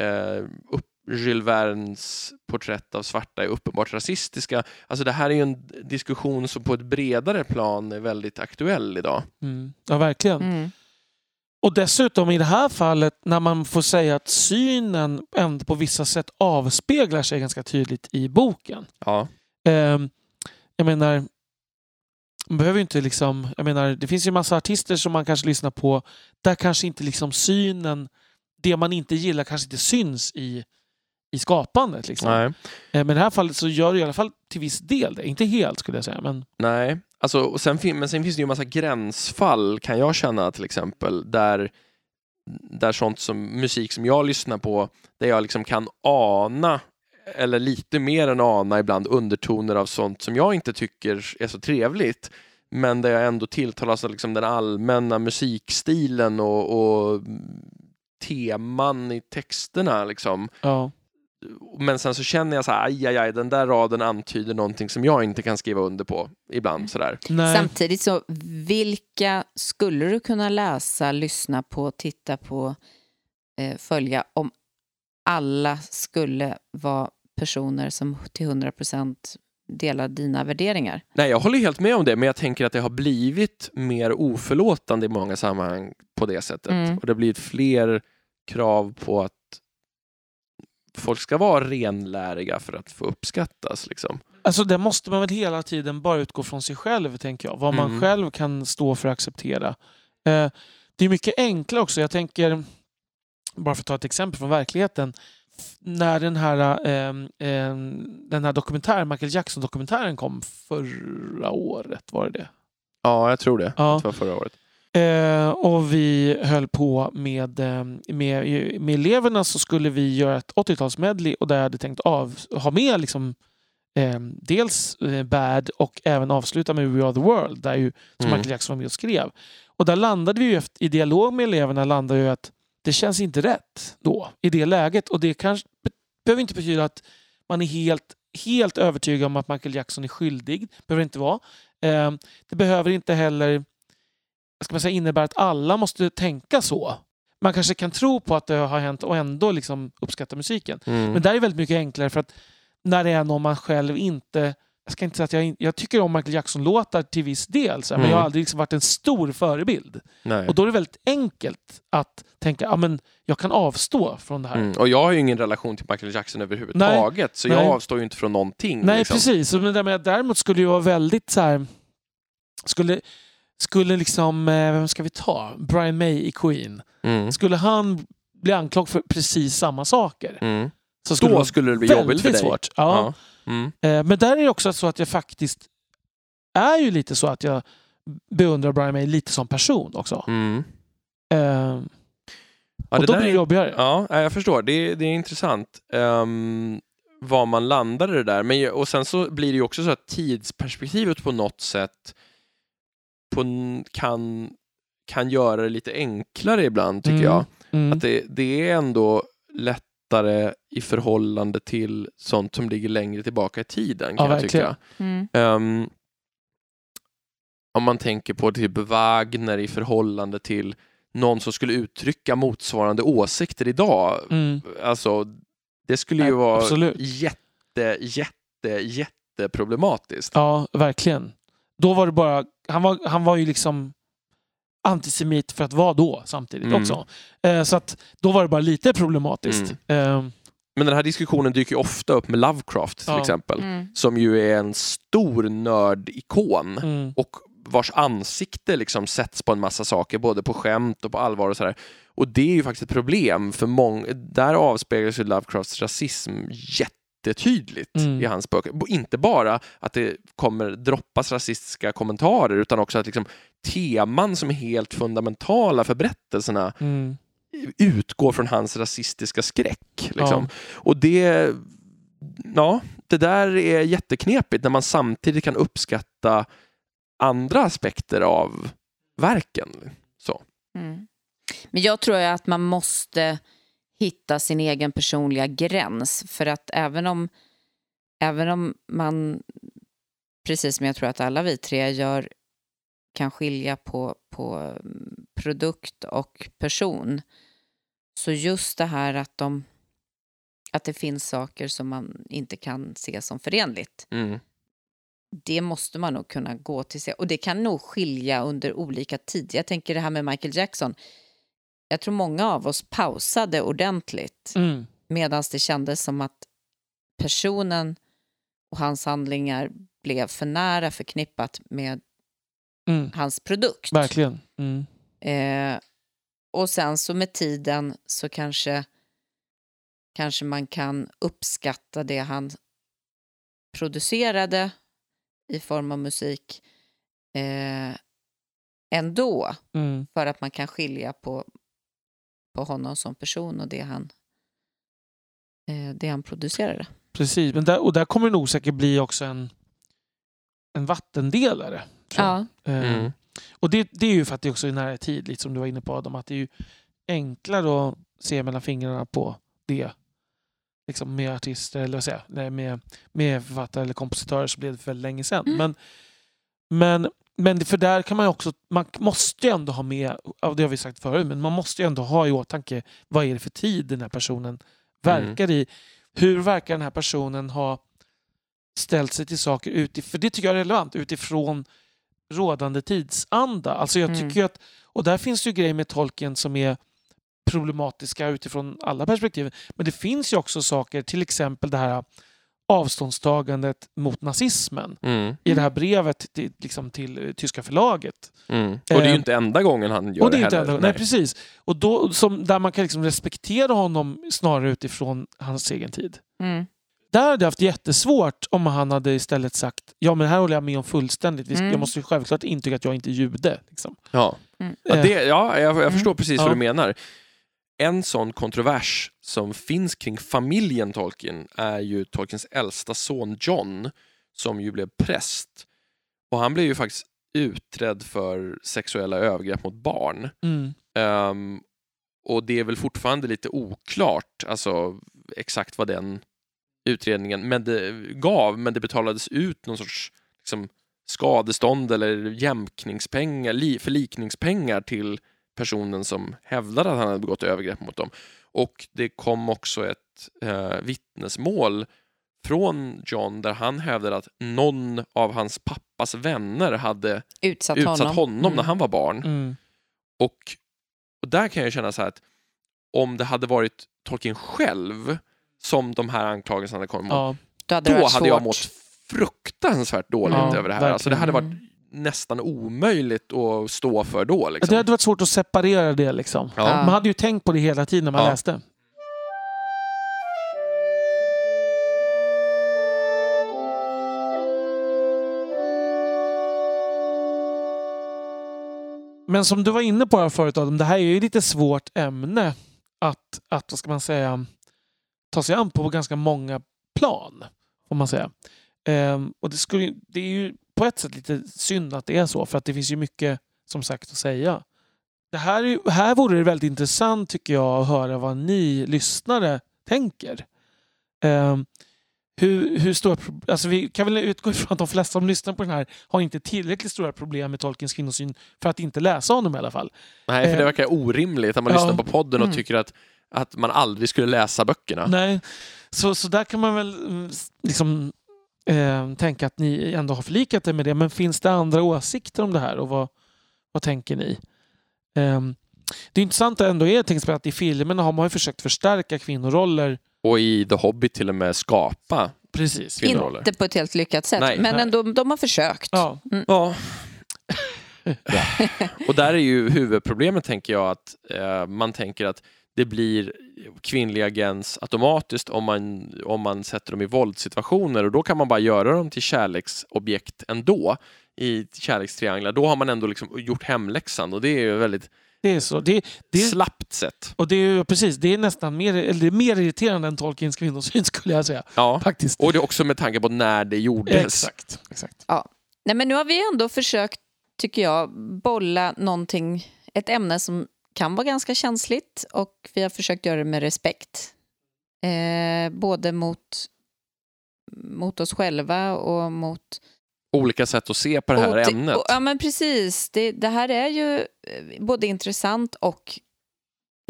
eh, upp, Jules Vernes porträtt av svarta är uppenbart rasistiska. Alltså det här är ju en diskussion som på ett bredare plan är väldigt aktuell idag. Mm. Ja, verkligen. Mm. Och dessutom i det här fallet när man får säga att synen ändå på vissa sätt avspeglar sig ganska tydligt i boken. Ja. Eh, jag menar, man behöver inte liksom, jag menar, det finns ju massa artister som man kanske lyssnar på där kanske inte liksom synen, det man inte gillar kanske inte syns i, i skapandet. Liksom. Nej. Eh, men i det här fallet så gör det i alla fall till viss del det. Inte helt skulle jag säga. Men... Nej, Alltså, och sen, men sen finns det ju en massa gränsfall kan jag känna till exempel där, där sånt som musik som jag lyssnar på där jag liksom kan ana eller lite mer än ana ibland undertoner av sånt som jag inte tycker är så trevligt men där jag ändå tilltalas av liksom den allmänna musikstilen och, och teman i texterna. Liksom. Ja men sen så känner jag så här, aj, aj, aj, den där raden antyder någonting som jag inte kan skriva under på ibland. Sådär. Samtidigt så, vilka skulle du kunna läsa, lyssna på, titta på, eh, följa om alla skulle vara personer som till 100 procent delar dina värderingar? Nej, jag håller helt med om det, men jag tänker att det har blivit mer oförlåtande i många sammanhang på det sättet. Mm. Och det har blivit fler krav på att folk ska vara renläriga för att få uppskattas. Liksom. Alltså det måste man väl hela tiden bara utgå från sig själv, tänker jag. Vad man mm. själv kan stå för att acceptera. Eh, det är mycket enklare också. Jag tänker, bara för att ta ett exempel från verkligheten. När den här, eh, eh, den här dokumentären, Michael Jackson-dokumentären kom förra året, var det det? Ja, jag tror det. Ja. Det var förra året. Eh, och vi höll på med, eh, med, med eleverna så skulle vi göra ett 80-talsmedley och där jag hade tänkt av, ha med liksom, eh, dels eh, Bad och även avsluta med We Are The World där ju, som mm. Michael Jackson var med och skrev. Och där landade vi ju efter, i dialog med eleverna landade ju att det känns inte rätt då i det läget. Och det kanske be- behöver inte betyda att man är helt, helt övertygad om att Michael Jackson är skyldig. behöver det inte vara. Eh, det behöver inte heller ska man säga, innebära att alla måste tänka så. Man kanske kan tro på att det har hänt och ändå liksom uppskatta musiken. Mm. Men där är väldigt mycket enklare för att när det är någon man själv inte... Jag ska inte säga att jag, jag tycker om Michael Jackson-låtar till viss del, så här, men Mm. jag har aldrig liksom varit en stor förebild. Nej. Och då är det väldigt enkelt att tänka att men jag kan avstå från det här. Mm. Och jag har ju ingen relation till Michael Jackson överhuvudtaget, så jag Nej. avstår ju inte från någonting. Nej, liksom. precis. Men däremot- skulle det vara väldigt så här... Skulle, skulle liksom... eh, Vem ska vi ta? Brian May i Queen. Mm. Skulle han bli anklagad för precis samma saker Mm. så skulle det Då vara skulle det bli jobbigt för dig. svårt. Ja. Ja. Mm. Eh, Men där är det också så att jag faktiskt är ju lite så att jag beundrar Brian May lite som person också. Mm. Eh, Ja, och det då blir det jobbigare. Ja, jag förstår. Det det är intressant um, var man landar i det där. Men, och sen så blir det ju också så att tidsperspektivet på något sätt på, kan, kan göra det lite enklare ibland, tycker Mm. jag. Mm. Att det, det är ändå lättare i förhållande till sånt som ligger längre tillbaka i tiden, kan Ja, jag tycka. Mm. Ehm, om man tänker på typ Wagner i förhållande till någon som skulle uttrycka motsvarande åsikter idag. Mm. Alltså, det skulle ju Nej, vara absolut. jätte, jätte, jätteproblematiskt. Ja, verkligen. Då var det bara... Han var, han var ju liksom antisemit för att vara då samtidigt Mm. också. Eh, så att då var det bara lite problematiskt. Eh, Men den här diskussionen dyker ju ofta upp med Lovecraft till Ja. exempel, Mm. som ju är en stor nördikon mm. och vars ansikte liksom sätts på en massa saker, både på skämt och på allvar och sådär. Och det är ju faktiskt ett problem, för många, där avspeglas ju Lovecrafts rasism jättetydligt Mm. i hans böcker. Och Inte bara att det kommer droppas rasistiska kommentarer, utan också att liksom teman som är helt fundamentala för berättelserna Mm. utgår från hans rasistiska skräck. Liksom. Ja. Och det, ja, det där är jätteknepigt när man samtidigt kan uppskatta andra aspekter av verken. Så. Mm. Men jag tror ju att man måste hitta sin egen personliga gräns. För att även om, även om man, precis som jag tror att alla vi tre gör, kan skilja på, på mm, produkt och person. Så just det här att, de, att det finns saker som man inte kan se som förenligt Mm. det måste man nog kunna gå till sig. Och det kan nog skilja under olika tider. Jag tänker det här med Michael Jackson. Jag tror många av oss pausade ordentligt Mm. medan det kändes som att personen och hans handlingar blev för nära förknippat med Mm. hans produkt. Verkligen. Mm. Eh, och sen så med tiden så kanske, kanske man kan uppskatta det han producerade i form av musik eh, ändå. Mm. För att man kan skilja på, på honom som person och det han, eh, det han producerade. Precis, men där, och där kommer det nog säkert bli också en, en vattendelare. tror jag. Ja. Eh, Mm. Och det, det är ju för att det också är nära tid, lite som du var inne på Adam, att det är ju enklare att se mellan fingrarna på det. Liksom med artister, eller vad säger med, med författare eller kompositörer så blev det för väldigt länge sedan. Mm. Men, men, men för där kan man också, man måste ju ändå ha med, det har vi sagt förut, men man måste ju ändå ha i åtanke vad är det för tid den här personen verkar i. Hur verkar den här personen ha ställt sig till saker utifrån, för det tycker jag är relevant, utifrån rådande tidsanda. Alltså jag Mm. tycker ju att, och där finns ju grejer med tolken som är problematiska utifrån alla perspektiv. Men det finns ju också saker, till exempel det här avståndstagandet mot nazismen Mm. i det här brevet till, liksom till eh, tyska förlaget. Mm. Och det är ju Eh, inte enda gången han gör och det är det inte heller. enda, nej. precis. Och då, som, där man kan liksom respektera honom snarare utifrån hans egen tid. Mm. Där hade jag haft jättesvårt om han hade istället sagt ja men här håller jag med om fullständigt. Mm. Jag måste ju självklart intyga att jag inte är jude. Liksom. Ja. Mm. Ja, Eh, det, ja, jag, jag förstår precis Ja. vad du menar. En sån kontrovers som finns kring familjen Tolkien är ju Tolkiens äldsta son John som ju blev präst. Och han blev ju faktiskt utredd för sexuella övergrepp mot barn. Mm. Ehm, och det är väl fortfarande lite oklart alltså, exakt vad den utredningen men det gav, men det betalades ut någon sorts liksom, skadestånd eller jämkningspengar, li, förlikningspengar till personen som hävdade att han hade begått övergrepp mot dem. Och det kom också ett eh, vittnesmål från John där han hävdade att någon av hans pappas vänner hade Utsatt, utsatt honom. honom, när Mm. han var barn. Mm. Och, och där kan jag känna så här att om det hade varit Tolkien själv som de här anklagelserna hade kommit mot, Ja. Då hade, då hade jag mått fruktansvärt dåligt Ja, över det här. Alltså, det hade varit. Nästan omöjligt att stå för då. Liksom. Det hade varit svårt att separera det liksom. Ja. Man hade ju tänkt på det hela tiden när man Ja. läste. Men som du var inne på här förut Adam, det här är ju lite svårt ämne att, att vad ska man säga, ta sig an på ganska många plan. Får man säga. Ehm, och det, skulle, det är ju på ett sätt lite synd att det är så, för att det finns ju mycket som sagt att säga. Det här, här vore det väldigt intressant tycker jag att höra vad ni lyssnare tänker. Ehm, hur, hur stora alltså vi kan väl utgå ifrån att de flesta som lyssnar på den här har inte tillräckligt stora problem med Tolkiens kvinnosyn för att inte läsa honom i alla fall. Nej, för det Eh, verkar orimligt när man ja. lyssnar på podden och Mm. tycker att, att man aldrig skulle läsa böckerna. Nej, så, så där kan man väl mm, liksom eh, tänka att ni ändå har förlikat er med det. Men finns det andra åsikter om det här och vad, vad tänker ni? Ehm, det intressanta ändå är till exempel att i filmerna har man ju försökt förstärka kvinnoroller. Och i The Hobbit till och med skapa Precis. kvinnoroller. Inte på ett helt lyckat sätt, Nej. men Nej. ändå, de har försökt. Ja, Ja. och där är ju huvudproblemet, tänker jag, att eh, man tänker att det blir kvinnlig agens automatiskt om man, om man sätter dem i våldssituationer och då kan man bara göra dem till kärleksobjekt ändå i kärlekstrianglar. Då har man ändå liksom gjort hemläxan och det är ju väldigt det är så. Det, det, slappt sätt. och det är ju precis, det är nästan mer, eller det är mer irriterande än Tolkiens kvinnosyn skulle jag säga. Ja. Faktiskt. Och det är också med tanke på när det gjordes. Exakt. exakt. Nej, men nu har vi ändå försökt, tycker jag, bolla någonting, ett ämne som kan vara ganska känsligt och vi har försökt göra det med respekt. Eh, både mot, mot oss själva och mot... Olika sätt att se på det här ämnet. Och, ja, men precis. Det, det här är ju eh, både intressant och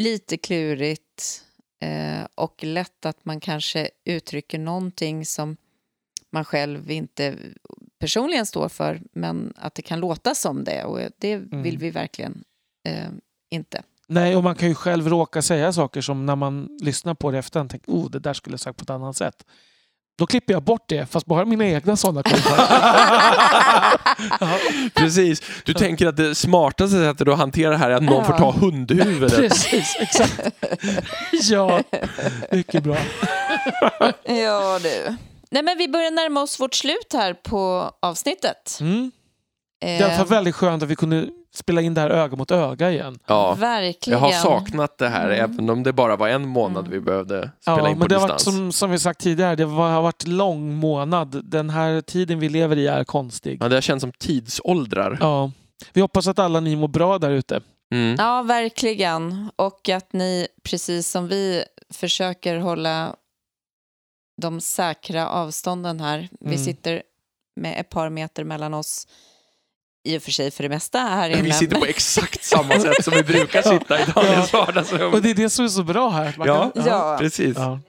lite klurigt eh, och lätt att man kanske uttrycker någonting som man själv inte personligen står för, men att det kan låta som det och det vill Mm. vi verkligen eh, inte. Nej, och man kan ju själv råka säga saker som när man lyssnar på det efterhand tänker oh, det där skulle jag sagt på ett annat sätt. Då klipper jag bort det, fast bara mina egna sådana kommentarer. Precis. Du tänker att det smartaste sättet att hantera det här är att någon Ja. får ta hundhuvudet. Precis, exakt. Ja, mycket bra. Ja, du. Nej, men vi börjar närma oss vårt slut här på avsnittet. Mm. Det är i Eh, väldigt skönt att vi kunde spela in det här öga mot öga igen. Ja. Verkligen. Jag har saknat det här, Mm. även om det bara var en månad Mm. vi behövde spela Ja, in på men det har varit distans. som, som vi sagt tidigare, det var, har varit lång månad. Den här tiden vi lever i är konstig. Ja, det har känts som tidsåldrar. Ja. Vi hoppas att alla ni mår bra där ute. Mm. Ja, verkligen. Och att ni, precis som vi, försöker hålla de säkra avstånden här. Vi Mm. sitter med ett par meter mellan oss, i och för sig för det mesta här inne. Vi sitter på exakt samma sätt som vi brukar sitta i Daniels vardagsrum. Och det är det som är så bra här. Ja. kan- Ja. Precis. Ja.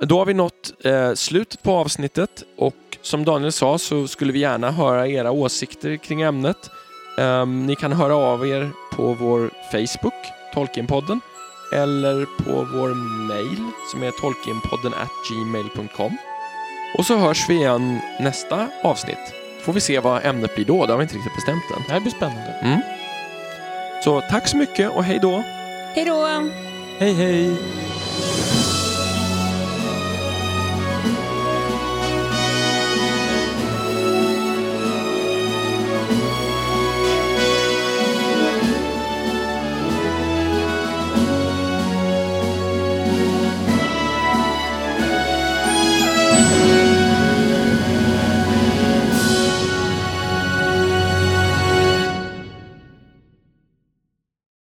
Då har vi nått eh, slutet på avsnittet och som Daniel sa så skulle vi gärna höra era åsikter kring ämnet. Ehm, ni kan höra av er på vår Facebook, Tolkienpodden, eller på vår mail som är tolkienpodden gmail.com. Och så hörs vi igen nästa avsnitt. Får vi se vad ämnet blir då, det har vi inte riktigt bestämt än. Det här blir spännande. Mm. Så tack så mycket och hej då! Hej då! Hej hej!